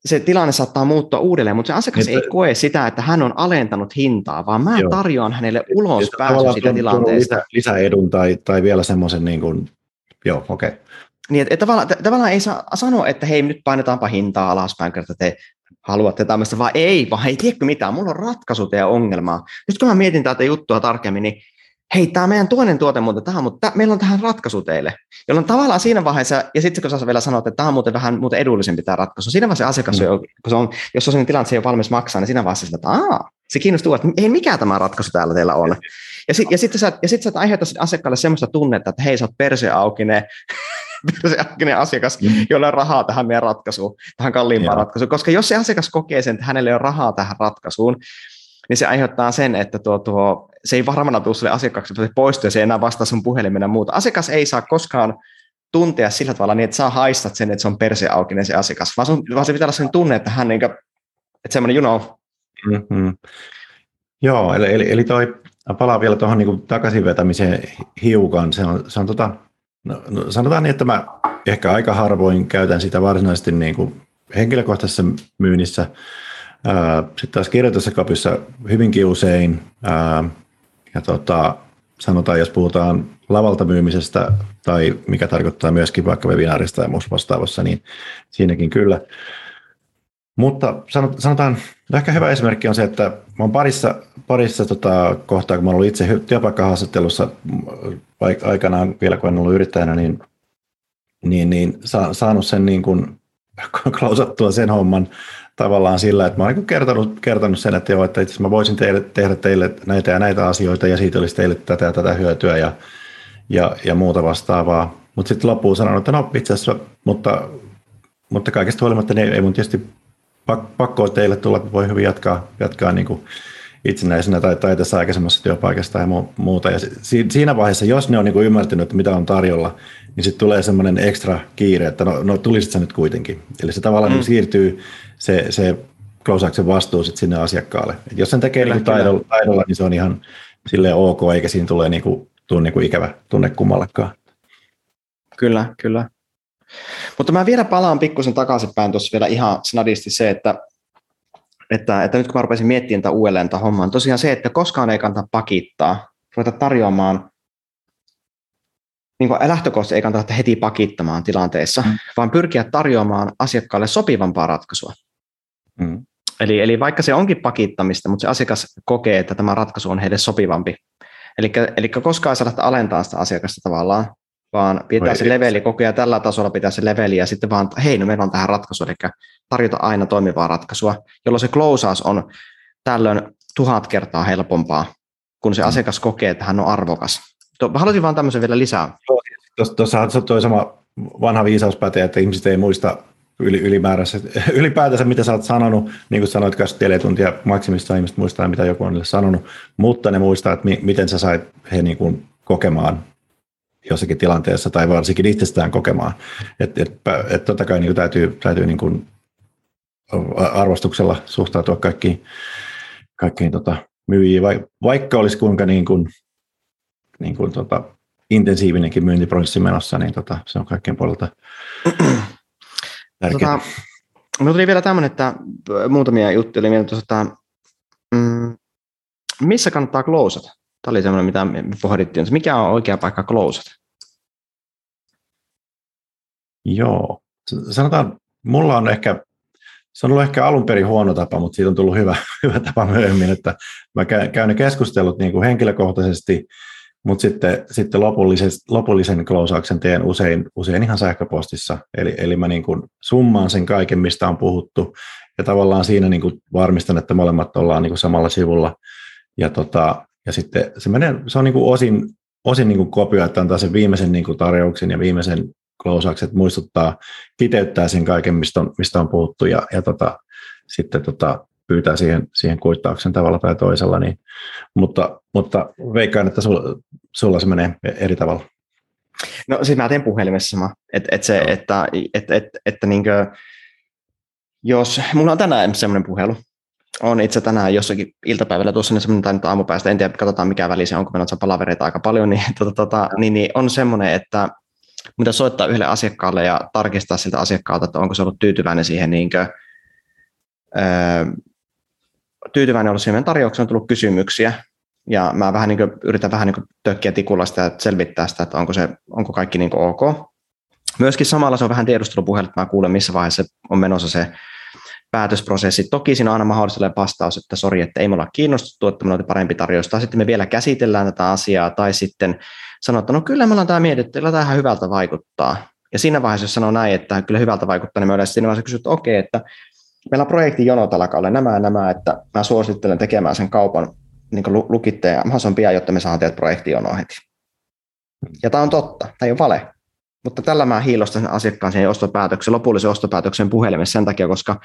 se tilanne saattaa muuttua uudelleen, mutta se asiakas että, ei koe sitä, että hän on alentanut hintaa, vaan mä joo. tarjoan hänelle ulos pääsy siitä tilanteesta. Lisä, lisäedun tai, tai vielä semmoisen, niin kuin, joo, okei. Okay. Niin, että, että tavallaan, tavallaan ei saa sanoa, että hei, nyt painetaanpa hintaa alaspäin, että te haluatte tämmöistä, vaan ei, vaan ei tiedäkö mitään, mulla on ratkaisu teidän ongelmaa. Nyt kun mä mietin tätä juttua tarkemmin, niin hei, tämä meidän toinen tuote muuten tähän, mutta tämä, meillä on tähän ratkaisu teille. Jolloin tavallaan siinä vaiheessa, ja sitten kun sä vielä sanot, että tämä on muuten vähän muuten edullisempi tämä ratkaisu, siinä vaiheessa asiakas, mm. kun se on, jos on sellainen tilanne, että se ei ole valmis maksaa, niin siinä vaiheessa sitä, että Aa, se kiinnostuu, että ei mikä tämä ratkaisu täällä teillä on. Ja, sit, ja sitten sä, ja sit sä aiheutat asiakkaalle semmoista tunnetta, että hei, sä oot perse auki, ne se äkinen asiakas, mm. jolla on rahaa tähän meidän ratkaisuun, tähän kalliimpaan Joo. ratkaisuun. Koska jos se asiakas kokee sen, että hänelle ei ole rahaa tähän ratkaisuun, niin se aiheuttaa sen, että tuo, tuo, se ei varmana tule sille asiakkaaksi, se poistuu ja se ei enää vastaa sun puhelimena muuta. Asiakas ei saa koskaan tuntea sillä tavalla niin, että saa haistat sen, että se on perse aukinen se asiakas, vaan, sun, vaan se pitää olla sen tunne, että hän niin kuin, että semmoinen, you know. Mm-hmm. Joo, eli, eli, eli toi, palaa vielä tuohon niin takaisin vetämiseen hiukan, se on, se on tota, No, no, sanotaan niin, että mä ehkä aika harvoin käytän sitä varsinaisesti niin kuin henkilökohtaisessa myynnissä. Sitten taas kirjoituskapissa hyvinkin usein. Ja tota, sanotaan, jos puhutaan lavalta myymisestä tai mikä tarkoittaa myöskin vaikka webinaarista ja muussa vastaavassa, niin siinäkin kyllä. Mutta sanotaan, ehkä hyvä esimerkki on se, että mä olen parissa, parissa tota, kohtaa, kun mä olen itse työpaikkahaastattelussa aikanaan vielä, kun en ollut yrittäjänä, niin, niin, niin sa, saanut sen niin kuin, klausattua sen homman tavallaan sillä, että mä olen niin kertonut, kertonut sen, että, joo, että itse mä voisin teille, tehdä teille näitä ja näitä asioita ja siitä olisi teille tätä ja tätä hyötyä ja, ja, ja muuta vastaavaa. Mutta sitten loppuun sanonut, että no itse asiassa, mutta, mutta kaikesta huolimatta niin ei mun tietysti pakko teille tulla, että voi hyvin jatkaa, jatkaa niin kuin itsenäisenä tai, tai tässä aikaisemmassa työpaikassa tai muuta. Ja siinä vaiheessa, jos ne on niin kuin ymmärtänyt, että mitä on tarjolla, niin sitten tulee semmoinen ekstra kiire, että no, no tulisit sä nyt kuitenkin. Eli se tavallaan mm. niin siirtyy se, se Closaaksen vastuu sit sinne asiakkaalle. Et jos sen tekee kyllä, niin taidolla, taidolla, niin se on ihan silleen ok, eikä siinä tule niin kuin, tule niin kuin ikävä tunne kummallekaan. Kyllä, kyllä. Mutta mä vielä palaan pikkusen takaisinpäin tuossa vielä ihan snadisti se, että, että, että nyt kun mä rupesin miettimään tätä uudelleen tämän homman, tosiaan se, että koskaan ei kannata pakittaa, ruveta tarjoamaan, niin kuin lähtökohtaisesti ei kannata heti pakittamaan tilanteessa, mm. vaan pyrkiä tarjoamaan asiakkaalle sopivampaa ratkaisua. Mm. Eli, eli vaikka se onkin pakittamista, mutta se asiakas kokee, että tämä ratkaisu on heille sopivampi. Eli, eli koskaan ei saa lähteä alentamaan sitä asiakasta tavallaan, vaan pitää se leveli koko ajan tällä tasolla pitää se leveli ja sitten vaan, hei, no meillä on tähän ratkaisu, eli tarjota aina toimivaa ratkaisua, jolloin se closeaus on tällöin tuhat kertaa helpompaa, kun se mm. asiakas kokee, että hän on arvokas. Haluaisin vaan tämmöisen vielä lisää. Tuossa tuo sama vanha viisaus pätee, että ihmiset ei muista yli, ylimääränsä, ylipäätänsä, mitä sä oot sanonut, niin kuin sanoit, että teletuntia maksimissa ihmiset muistaa, mitä joku on niille sanonut, mutta ne muistaa, että mi, miten sä sait he niin kuin kokemaan jossakin tilanteessa tai varsinkin itsestään kokemaan. Että et, et, totta kai niin täytyy, täytyy niin kuin arvostuksella suhtautua kaikkiin, kaikkiin tota, myyjiin, vaikka olisi kuinka niin kuin, niin kuin tota, intensiivinenkin myyntiprosessi menossa, niin tota, se on kaikkien puolelta tärkeää. Tota, tuli vielä tämmöinen, että muutamia juttuja oli mieltä että mm, missä kannattaa klousata? Tämä oli semmoinen, mitä me pohdittiin. Mikä on oikea paikka klousata? Joo. Sanotaan, mulla on ehkä, se on ollut ehkä alun perin huono tapa, mutta siitä on tullut hyvä, hyvä tapa myöhemmin, että mä käyn ne keskustelut niin kuin henkilökohtaisesti, mutta sitten, sitten lopullisen klousauksen teen usein, usein ihan sähköpostissa. Eli, eli mä niin kuin summaan sen kaiken, mistä on puhuttu, ja tavallaan siinä niin kuin varmistan, että molemmat ollaan niin kuin samalla sivulla. Ja, tota, ja sitten se, menee, se on niin kuin osin, osin niin kuin kopio, että antaa sen viimeisen niin kuin tarjouksen ja viimeisen klousauksen, muistuttaa, kiteyttää sen kaiken, mistä on, mistä on puhuttu, ja, ja tota, sitten tota, pyytää siihen, siihen kuittauksen tavalla tai toisella, niin, mutta, mutta veikkaan, että sulla, sulla se menee eri tavalla. No siis mä teen puhelimessa sama, että et se, no. että, et, et, että niinkö, jos, mulla on tänään semmoinen puhelu, on itse tänään jossakin iltapäivällä tuossa niin semmoinen, tai nyt aamupäästä, en tiedä, katsotaan mikä väli se on, kun meillä on palavereita aika paljon, niin, tota, tota, niin, niin on semmoinen, että mitä soittaa yhdelle asiakkaalle ja tarkistaa siltä asiakkaalta, että onko se ollut tyytyväinen siihen niinkö, öö, tyytyväinen ollut siihen tarjoukseen, on tullut kysymyksiä, ja mä vähän niin kuin, yritän vähän niin kuin tökkiä tikulla sitä, että selvittää sitä, että onko, se, onko kaikki niin kuin ok. Myöskin samalla se on vähän tiedustelupuhelta, että mä kuulen, missä vaiheessa on menossa se päätösprosessi. Toki siinä on aina mahdollista vastaus, että sori, että ei me olla kiinnostuttu, että me parempi tarjous, tai sitten me vielä käsitellään tätä asiaa, tai sitten sanotaan, että no kyllä me ollaan tämä mietitty, että tähän hyvältä vaikuttaa. Ja siinä vaiheessa, jos sanoo näin, että kyllä hyvältä vaikuttaa, niin me yleensä siinä vaiheessa kysyt, että okei, että meillä on projekti jono tällä kaudella, nämä nämä, että mä suosittelen tekemään sen kaupan niin lukitteen mahdollisimman pian, jotta me saadaan teidät projekti jono heti. Ja tämä on totta, tämä ei ole vale. Mutta tällä mä hiilostan sen asiakkaan sen ostopäätöksen, lopullisen ostopäätöksen puhelimessa sen takia, koska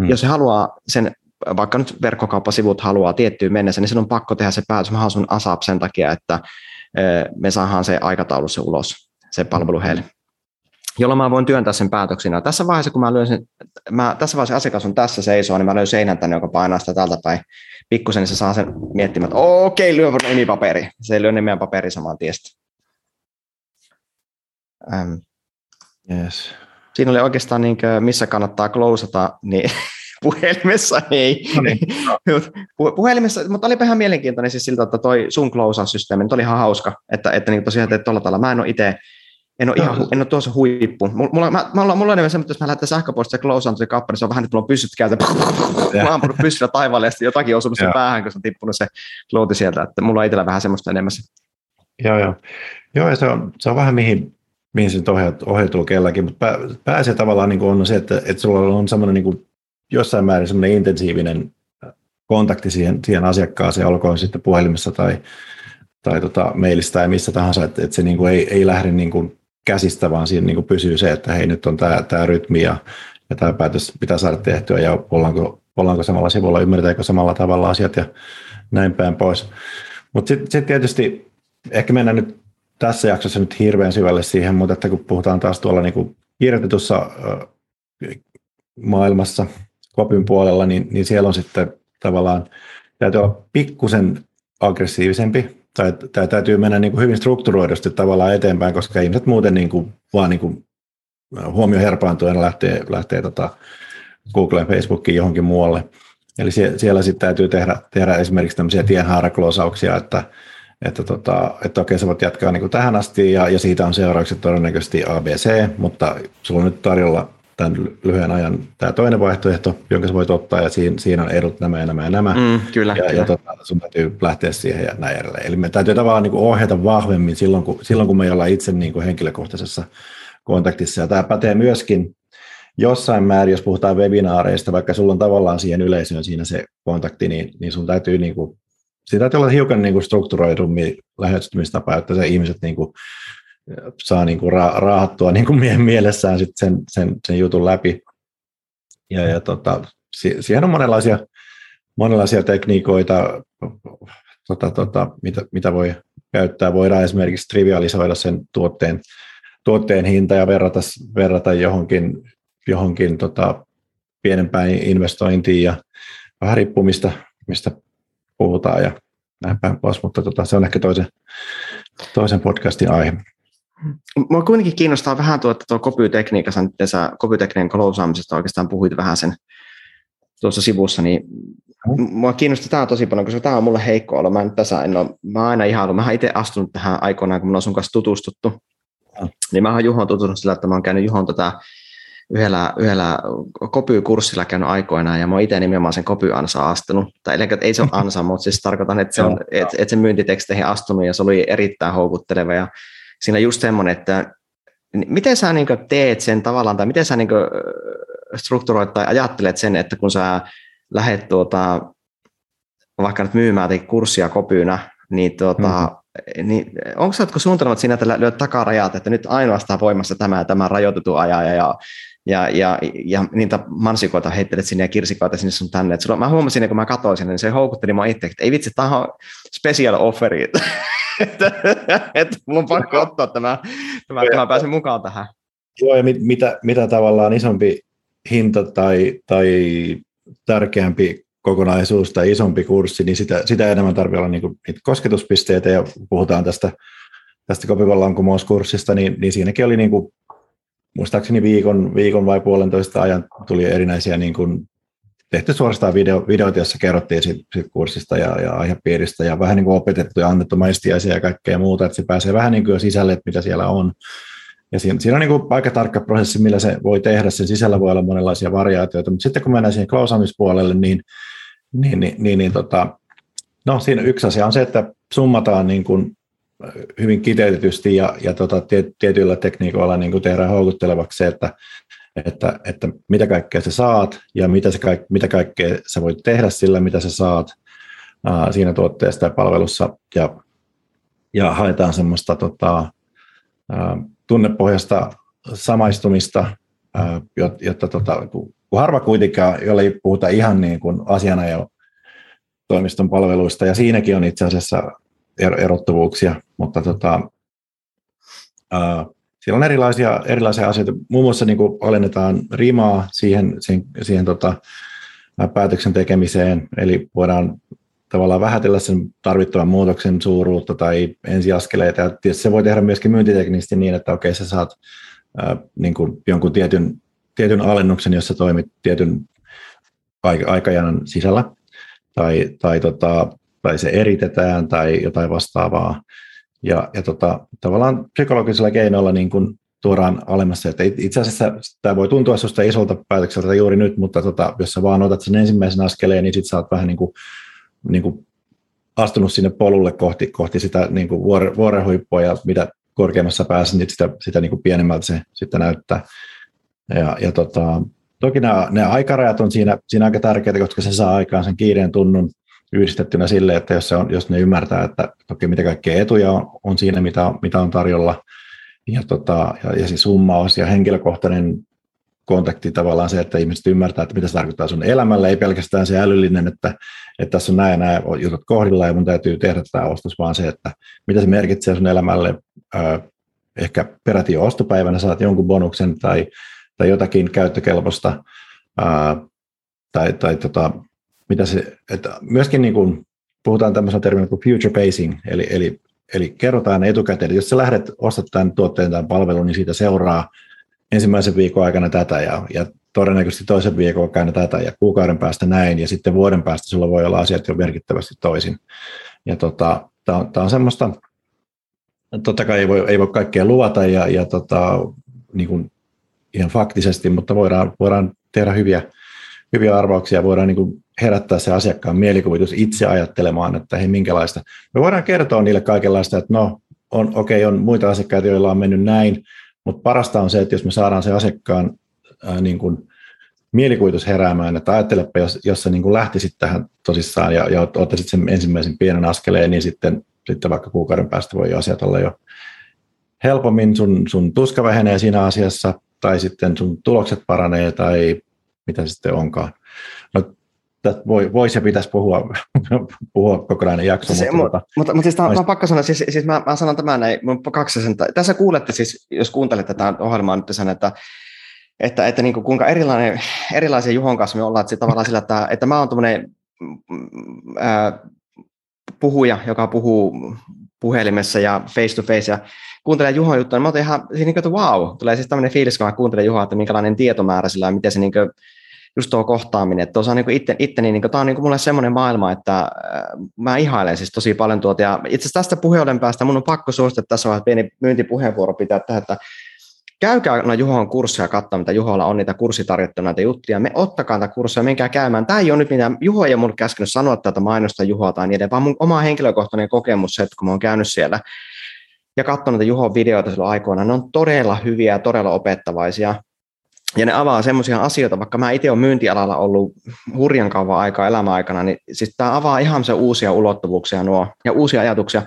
hmm. jos se haluaa sen, vaikka nyt verkkokauppasivut haluaa tiettyyn mennessä, niin sen on pakko tehdä se päätös mahdollisimman ASAP sen takia, että me saadaan se aikataulussa ulos, se palvelu heille jolloin mä voin työntää sen päätöksinä. Tässä vaiheessa, kun mä lyön sen, mä, tässä vaiheessa asiakas on tässä seisoo, niin mä löin seinän tänne, joka painaa sitä tältä päin pikkusen, niin se saa sen miettimään, että okei, lyö nimipaperi. Se ei lyö nimeä paperi saman tiestä. Ähm. Yes. Siinä oli oikeastaan, niin kuin, missä kannattaa klousata, niin puhelimessa ei. No niin. puhelimessa, mutta oli ihan mielenkiintoinen siis siltä, että toi sun klousaussysteemi, oli ihan hauska, että, että niin tosiaan teet tuolla tavalla. Mä en ole itse en ole, ihan, en ole tuossa huippu. Mulla, mä, mulla, mulla on enemmän semmoinen, että jos mä lähdetään sähköpostissa close se kappa, niin se on vähän, että mulla on pyssyt käytä. mä oon ampunut pyssyllä taivaalle ja sitten jotakin osunut sen päähän, kun se on tippunut se klooti sieltä. Että mulla on itsellä vähän semmoista enemmän. Joo, joo. Joo, ja se on, se on vähän mihin, mihin se ohjautuu kelläkin, mutta pää, pääsee tavallaan niin on se, että, että sulla on semmoinen niin jossain määrin semmoinen intensiivinen kontakti siihen, siihen asiakkaaseen, olkoon sitten puhelimessa tai, tai tota, mailista tai missä tahansa, että, että se niin kuin ei, ei lähde niin kuin käsistä, vaan siinä niin kuin pysyy se, että hei nyt on tämä, tämä rytmi ja, ja tämä päätös pitää saada tehtyä ja ollaanko, ollaanko samalla sivulla, ymmärtääkö samalla tavalla asiat ja näin päin pois. Mutta sitten sit tietysti ehkä mennään nyt tässä jaksossa nyt hirveän syvälle siihen, mutta että kun puhutaan taas tuolla niin kuin kirjoitetussa maailmassa kopin puolella, niin, niin siellä on sitten tavallaan, täytyy olla pikkusen aggressiivisempi, tai, tai täytyy mennä niin kuin hyvin strukturoidusti tavallaan eteenpäin, koska ihmiset muuten niin kuin, vaan niin kuin huomio herpaantuen lähtee, lähtee tota Googleen, Facebookiin johonkin muualle. Eli sie, siellä sitten täytyy tehdä, tehdä esimerkiksi tämmöisiä tienhaaraklousauksia, että, että, tota, että okei, sä voit jatkaa niin kuin tähän asti ja, ja siitä on seuraukset todennäköisesti ABC, mutta sulla on nyt tarjolla tämän lyhyen ajan tämä toinen vaihtoehto, jonka sä voit ottaa, ja siinä, siinä on edut nämä ja nämä ja nämä. Mm, kyllä, ja, kyllä. ja tota, sun täytyy lähteä siihen ja näin edelleen. Eli me täytyy tavallaan niin kuin ohjata vahvemmin silloin, kun, silloin, kun me ollaan itse niin kuin henkilökohtaisessa kontaktissa. Ja tämä pätee myöskin jossain määrin, jos puhutaan webinaareista, vaikka sulla on tavallaan siihen yleisöön siinä se kontakti, niin, niin sun täytyy niin kuin, siinä täytyy olla hiukan niin kuin strukturoidummin lähestymistapa, että se ihmiset niin kuin, saa niin kuin ra- raahattua niin kuin mielessään sit sen, sen, sen jutun läpi. Ja, ja tota, siihen on monenlaisia, monenlaisia tekniikoita, tota, tota, mitä, mitä voi käyttää. Voidaan esimerkiksi trivialisoida sen tuotteen, tuotteen hinta ja verrata, verrata johonkin, johonkin tota, pienempään investointiin ja vähän riippumista, mistä puhutaan ja näin päin pois, mutta tota, se on ehkä toisen, toisen podcastin aihe. Mua kuitenkin kiinnostaa vähän tuo, että tuo kopytekniikassa, nyt sä kopytekniikan klousaamisesta oikeastaan puhuit vähän sen tuossa sivussa, niin mm. mua kiinnostaa tämä tosi paljon, koska tämä on mulle heikko olo. Mä, en tässä en ole, mä oon aina ihailu. Mä oon itse astunut tähän aikoinaan, kun mä oon sun kanssa tutustuttu. Mm. Niin mä oon Juhon tutustunut sillä, että mä oon käynyt Juhon tätä yhdellä, yhdellä kopykurssilla käynyt aikoinaan, ja mä oon itse nimenomaan sen kopyansa astunut. Tai eli ei se ole ansa, mutta siis tarkoitan, että se on, että, että sen myyntiteksteihin astunut, ja se oli erittäin houkutteleva, ja siinä just semmoinen, että miten sä niin teet sen tavallaan, tai miten sä niin strukturoit tai ajattelet sen, että kun sä lähdet tuota, vaikka nyt myymään kurssia kopyynä, niin, tuota, mm-hmm. niin onko sä suunnitelmat siinä, että lyöt takarajat, että nyt ainoastaan voimassa tämä ja tämä rajoitettu aja ja, ja ja, ja, niitä mansikoita heittelet sinne ja kirsikoita sinne sun tänne. Et sulla, mä huomasin, kun mä katsoin sinne, niin se houkutteli mua itse, että ei vitsi, tämä on special offeri. että, että mulla on pakko ottaa tämä, tämä että mä pääsen mukaan tähän. Joo, ja mit, mitä, mitä tavallaan isompi hinta tai, tai tärkeämpi kokonaisuus tai isompi kurssi, niin sitä, sitä enemmän tarvitsee olla niin niitä kosketuspisteitä, ja puhutaan tästä, tästä kopivallankumouskurssista, niin, niin siinäkin oli niin kuin, muistaakseni viikon, viikon vai puolentoista ajan tuli erinäisiä niin kuin, tehty suorastaan video, videoita, joissa kerrottiin siitä, siitä kurssista ja, ja aihepiiristä ja vähän niin kuin opetettu ja annettu maistiaisia ja kaikkea muuta, että se pääsee vähän niin kuin jo sisälle, että mitä siellä on. Ja siinä, siinä on niin kuin aika tarkka prosessi, millä se voi tehdä. Sen sisällä voi olla monenlaisia variaatioita, mutta sitten kun mennään siihen klausaamispuolelle, niin, niin, niin, niin, niin tota, no siinä yksi asia on se, että summataan niin kuin hyvin kiteytetysti ja, ja tota, tietyillä tekniikoilla niin kuin tehdään houkuttelevaksi se, että että, että mitä kaikkea sä saat ja mitä, se, mitä kaikkea sä voit tehdä sillä, mitä sä saat ää, siinä tuotteessa tai palvelussa. Ja, ja haetaan semmoista tota, ää, tunnepohjasta samaistumista, ää, jotta tota, kun harva kuitenkaan, jolle ei puhuta ihan niin kuin asiana jo toimiston palveluista, ja siinäkin on itse asiassa erottuvuuksia, mutta tota, ää, siellä on erilaisia, erilaisia asioita. Muun muassa niin kuin alennetaan rimaa siihen, siihen, siihen tota, päätöksen tekemiseen, eli voidaan tavallaan vähätellä sen tarvittavan muutoksen suuruutta tai ensiaskeleita. Ja se voi tehdä myöskin myyntiteknisesti niin, että okei, sä saat ää, niin kuin jonkun tietyn, tietyn alennuksen, jossa toimit tietyn aikajanan sisällä, tai, tai, tota, tai se eritetään tai jotain vastaavaa. Ja, ja tota, tavallaan psykologisella keinoilla niin kuin tuodaan alemmas että itse asiassa tämä voi tuntua sinusta isolta päätökseltä juuri nyt, mutta tota, jos sä vaan otat sen ensimmäisen askeleen, niin sitten sä oot vähän niin kuin, niin kuin astunut sinne polulle kohti, kohti sitä niin kuin vuore, vuorehuippua ja mitä korkeammassa päässä, niin sitä, sitä niin kuin pienemmältä se sitten näyttää. Ja, ja tota, toki nämä, nämä aikarajat on siinä, siinä aika tärkeitä, koska se saa aikaan sen kiireen tunnun yhdistettynä sille, että jos, se on, jos ne ymmärtää, että toki mitä kaikkea etuja on, on siinä, mitä mitä on tarjolla, ja, tota, ja, ja siis summaus ja henkilökohtainen kontakti tavallaan se, että ihmiset ymmärtää, että mitä se tarkoittaa sun elämälle, ei pelkästään se älyllinen, että, että tässä on näin ja nämä jutut kohdilla ja mun täytyy tehdä tämä ostos, vaan se, että mitä se merkitsee sun elämälle, ehkä peräti jo ostopäivänä saat jonkun bonuksen tai, tai jotakin käyttökelpoista, tai, tai tota, mitä se, että myöskin niin kuin, puhutaan tämmöisellä termillä kuin future pacing, eli, eli, eli kerrotaan etukäteen, että jos sä lähdet ostat tämän tuotteen tai palvelun, niin siitä seuraa ensimmäisen viikon aikana tätä ja, ja todennäköisesti toisen viikon aikana tätä ja kuukauden päästä näin ja sitten vuoden päästä sulla voi olla asiat jo merkittävästi toisin. Ja tota, tämä on, on semmoista, totta kai ei voi, ei voi kaikkea luvata ja, ja tota, niin kuin ihan faktisesti, mutta voidaan, voidaan tehdä hyviä, hyviä arvauksia, voidaan niin kuin herättää se asiakkaan mielikuvitus itse ajattelemaan, että hei minkälaista. Me voidaan kertoa niille kaikenlaista, että no on, okei, okay, on muita asiakkaita, joilla on mennyt näin, mutta parasta on se, että jos me saadaan se asiakkaan ää, niin kuin mielikuvitus heräämään, että ajattelepa, jos, jos sä niin kuin lähtisit tähän tosissaan ja, ja ottaisit sen ensimmäisen pienen askeleen, niin sitten, sitten vaikka kuukauden päästä voi asiat olla jo helpommin, sun, sun tuska vähenee siinä asiassa, tai sitten sun tulokset paranee, tai mitä sitten onkaan. No, voi, voisi ja pitäisi puhua, puhua kokonainen jakso. Se, mutta, mutta, mutta, mutta siis tämä pakko sanoa, siis, siis mä, mä sanon tämän näin, mun kaksi sen, tässä kuulette siis, jos kuuntelette tätä ohjelmaa nyt sen, että että, että niin kuin kuinka erilainen, erilaisia Juhon kanssa me ollaan, että tavallaan sillä, että, että mä oon tämmöinen puhuja, joka puhuu puhelimessa ja face to face ja kuuntelee Juhon juttuja, niin mä oon ihan, siis niin kuin, että wow, tulee siis tämmöinen fiilis, kun mä kuuntelen Juhoa, että minkälainen tietomäärä sillä on, miten se niin kuin, just tuo kohtaaminen. Että on niin itse, itteni, niin tämä on niin kuin mulle semmoinen maailma, että äh, mä ihailen siis tosi paljon tuota. Ja itse asiassa tästä puheuden päästä mun on pakko suosittaa tässä vaiheessa pieni myyntipuheenvuoro pitää tähän, että käykää no Juhon kursseja katsoa, mitä Juholla on niitä kurssitarjottuja näitä juttuja. Me ottakaa näitä kursseja, menkää käymään. Tämä ei ole nyt mitään, Juho ei mulle käskenyt sanoa tätä mainosta Juhoa tai niiden, vaan mun oma henkilökohtainen kokemus että kun mä oon käynyt siellä ja katsonut näitä Juhon videoita silloin aikoina, ne on todella hyviä ja todella opettavaisia. Ja ne avaa semmoisia asioita, vaikka mä itse olen myyntialalla ollut hurjan kauan aikaa elämäaikana, niin siis tämä avaa ihan se uusia ulottuvuuksia nuo ja uusia ajatuksia.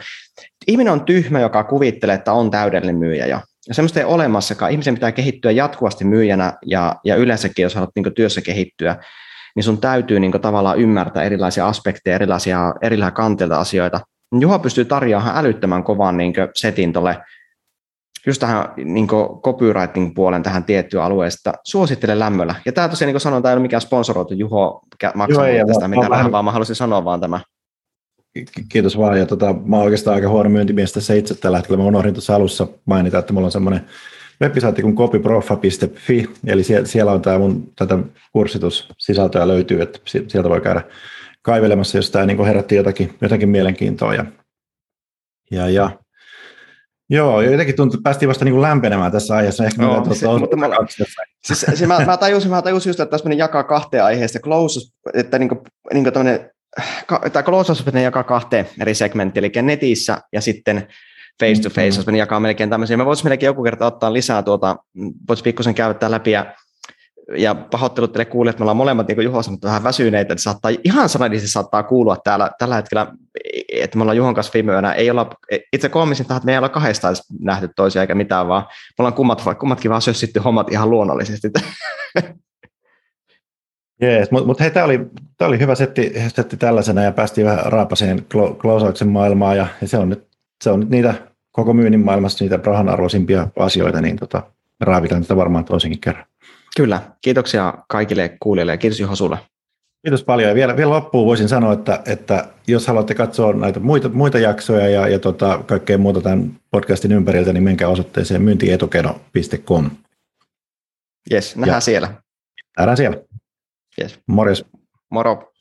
Ihminen on tyhmä, joka kuvittelee, että on täydellinen myyjä jo. Ja semmoista ei olemassakaan. Ihmisen pitää kehittyä jatkuvasti myyjänä ja, ja yleensäkin, jos haluat niin työssä kehittyä, niin sun täytyy niin tavallaan ymmärtää erilaisia aspekteja, erilaisia, erilaisia kantilta asioita. Juha pystyy tarjoamaan älyttömän kovan niin setin tuolle just tähän niin copywriting-puolen tähän tiettyyn alueesta. Suosittelen lämmöllä. Ja tämä tosiaan, niin kuin sanoin, tämä ei ole mikään sponsoroitu Juho maksaa Joo, tästä mitään vähän, vaan mä haluaisin sanoa vaan tämä. Kiitos vaan. Ja tota, mä oon oikeastaan aika huono myyntimies tässä itse tällä hetkellä. Mä unohdin tuossa alussa mainita, että mulla on semmoinen webisaitti kuin copyprofa.fi, eli siellä, siellä on tämä mun tätä kurssitussisältöä löytyy, että sieltä voi käydä kaivelemassa, jos tämä niin herätti jotakin, jotakin mielenkiintoa. Ja, ja, ja Joo, jotenkin tuntuu, että päästiin vasta niin kuin lämpenemään tässä aiheessa. Ehkä no, se, mutta mä, siis, siis mä, mä, tajusin, mä tajusin just, että tässä meni jakaa kahteen aiheesta. Close, että niin kuin, niin kuin tämä close jakaa kahteen eri segmenttiin, eli netissä ja sitten face to face, jos jakaa melkein tämmöisiä. Me voisimme melkein joku kerta ottaa lisää tuota, voisi pikkusen käyttää läpi ja ja pahoittelut teille kuulijat, että me ollaan molemmat, niin kuin Juho sanoi, vähän väsyneitä, että saattaa, ihan sanallisesti saattaa kuulua täällä tällä hetkellä, että me ollaan Juhon kanssa viime yönä, ei olla, itse koomisin että me ei olla kahdestaan nähty toisia eikä mitään, vaan me ollaan kummat, kummatkin vaan sössitty hommat ihan luonnollisesti. Jees, mutta mut hei, tämä oli, tää oli hyvä setti, setti tällaisena ja päästiin vähän raapaseen klousauksen maailmaan ja, ja se, on nyt, se on nyt niitä koko myynnin maailmassa niitä rahan arvoisimpia asioita, niin tota, raavitaan tätä varmaan toisenkin kerran. Kyllä, kiitoksia kaikille kuulijoille ja kiitos Juho sulle. Kiitos paljon. Ja vielä, vielä loppuun voisin sanoa, että, että jos haluatte katsoa näitä muita, muita jaksoja ja, ja tota, kaikkea muuta tämän podcastin ympäriltä, niin menkää osoitteeseen myyntietukeno.com. Jes, nähdään ja, siellä. Nähdään siellä. Yes. Morjes. Moro.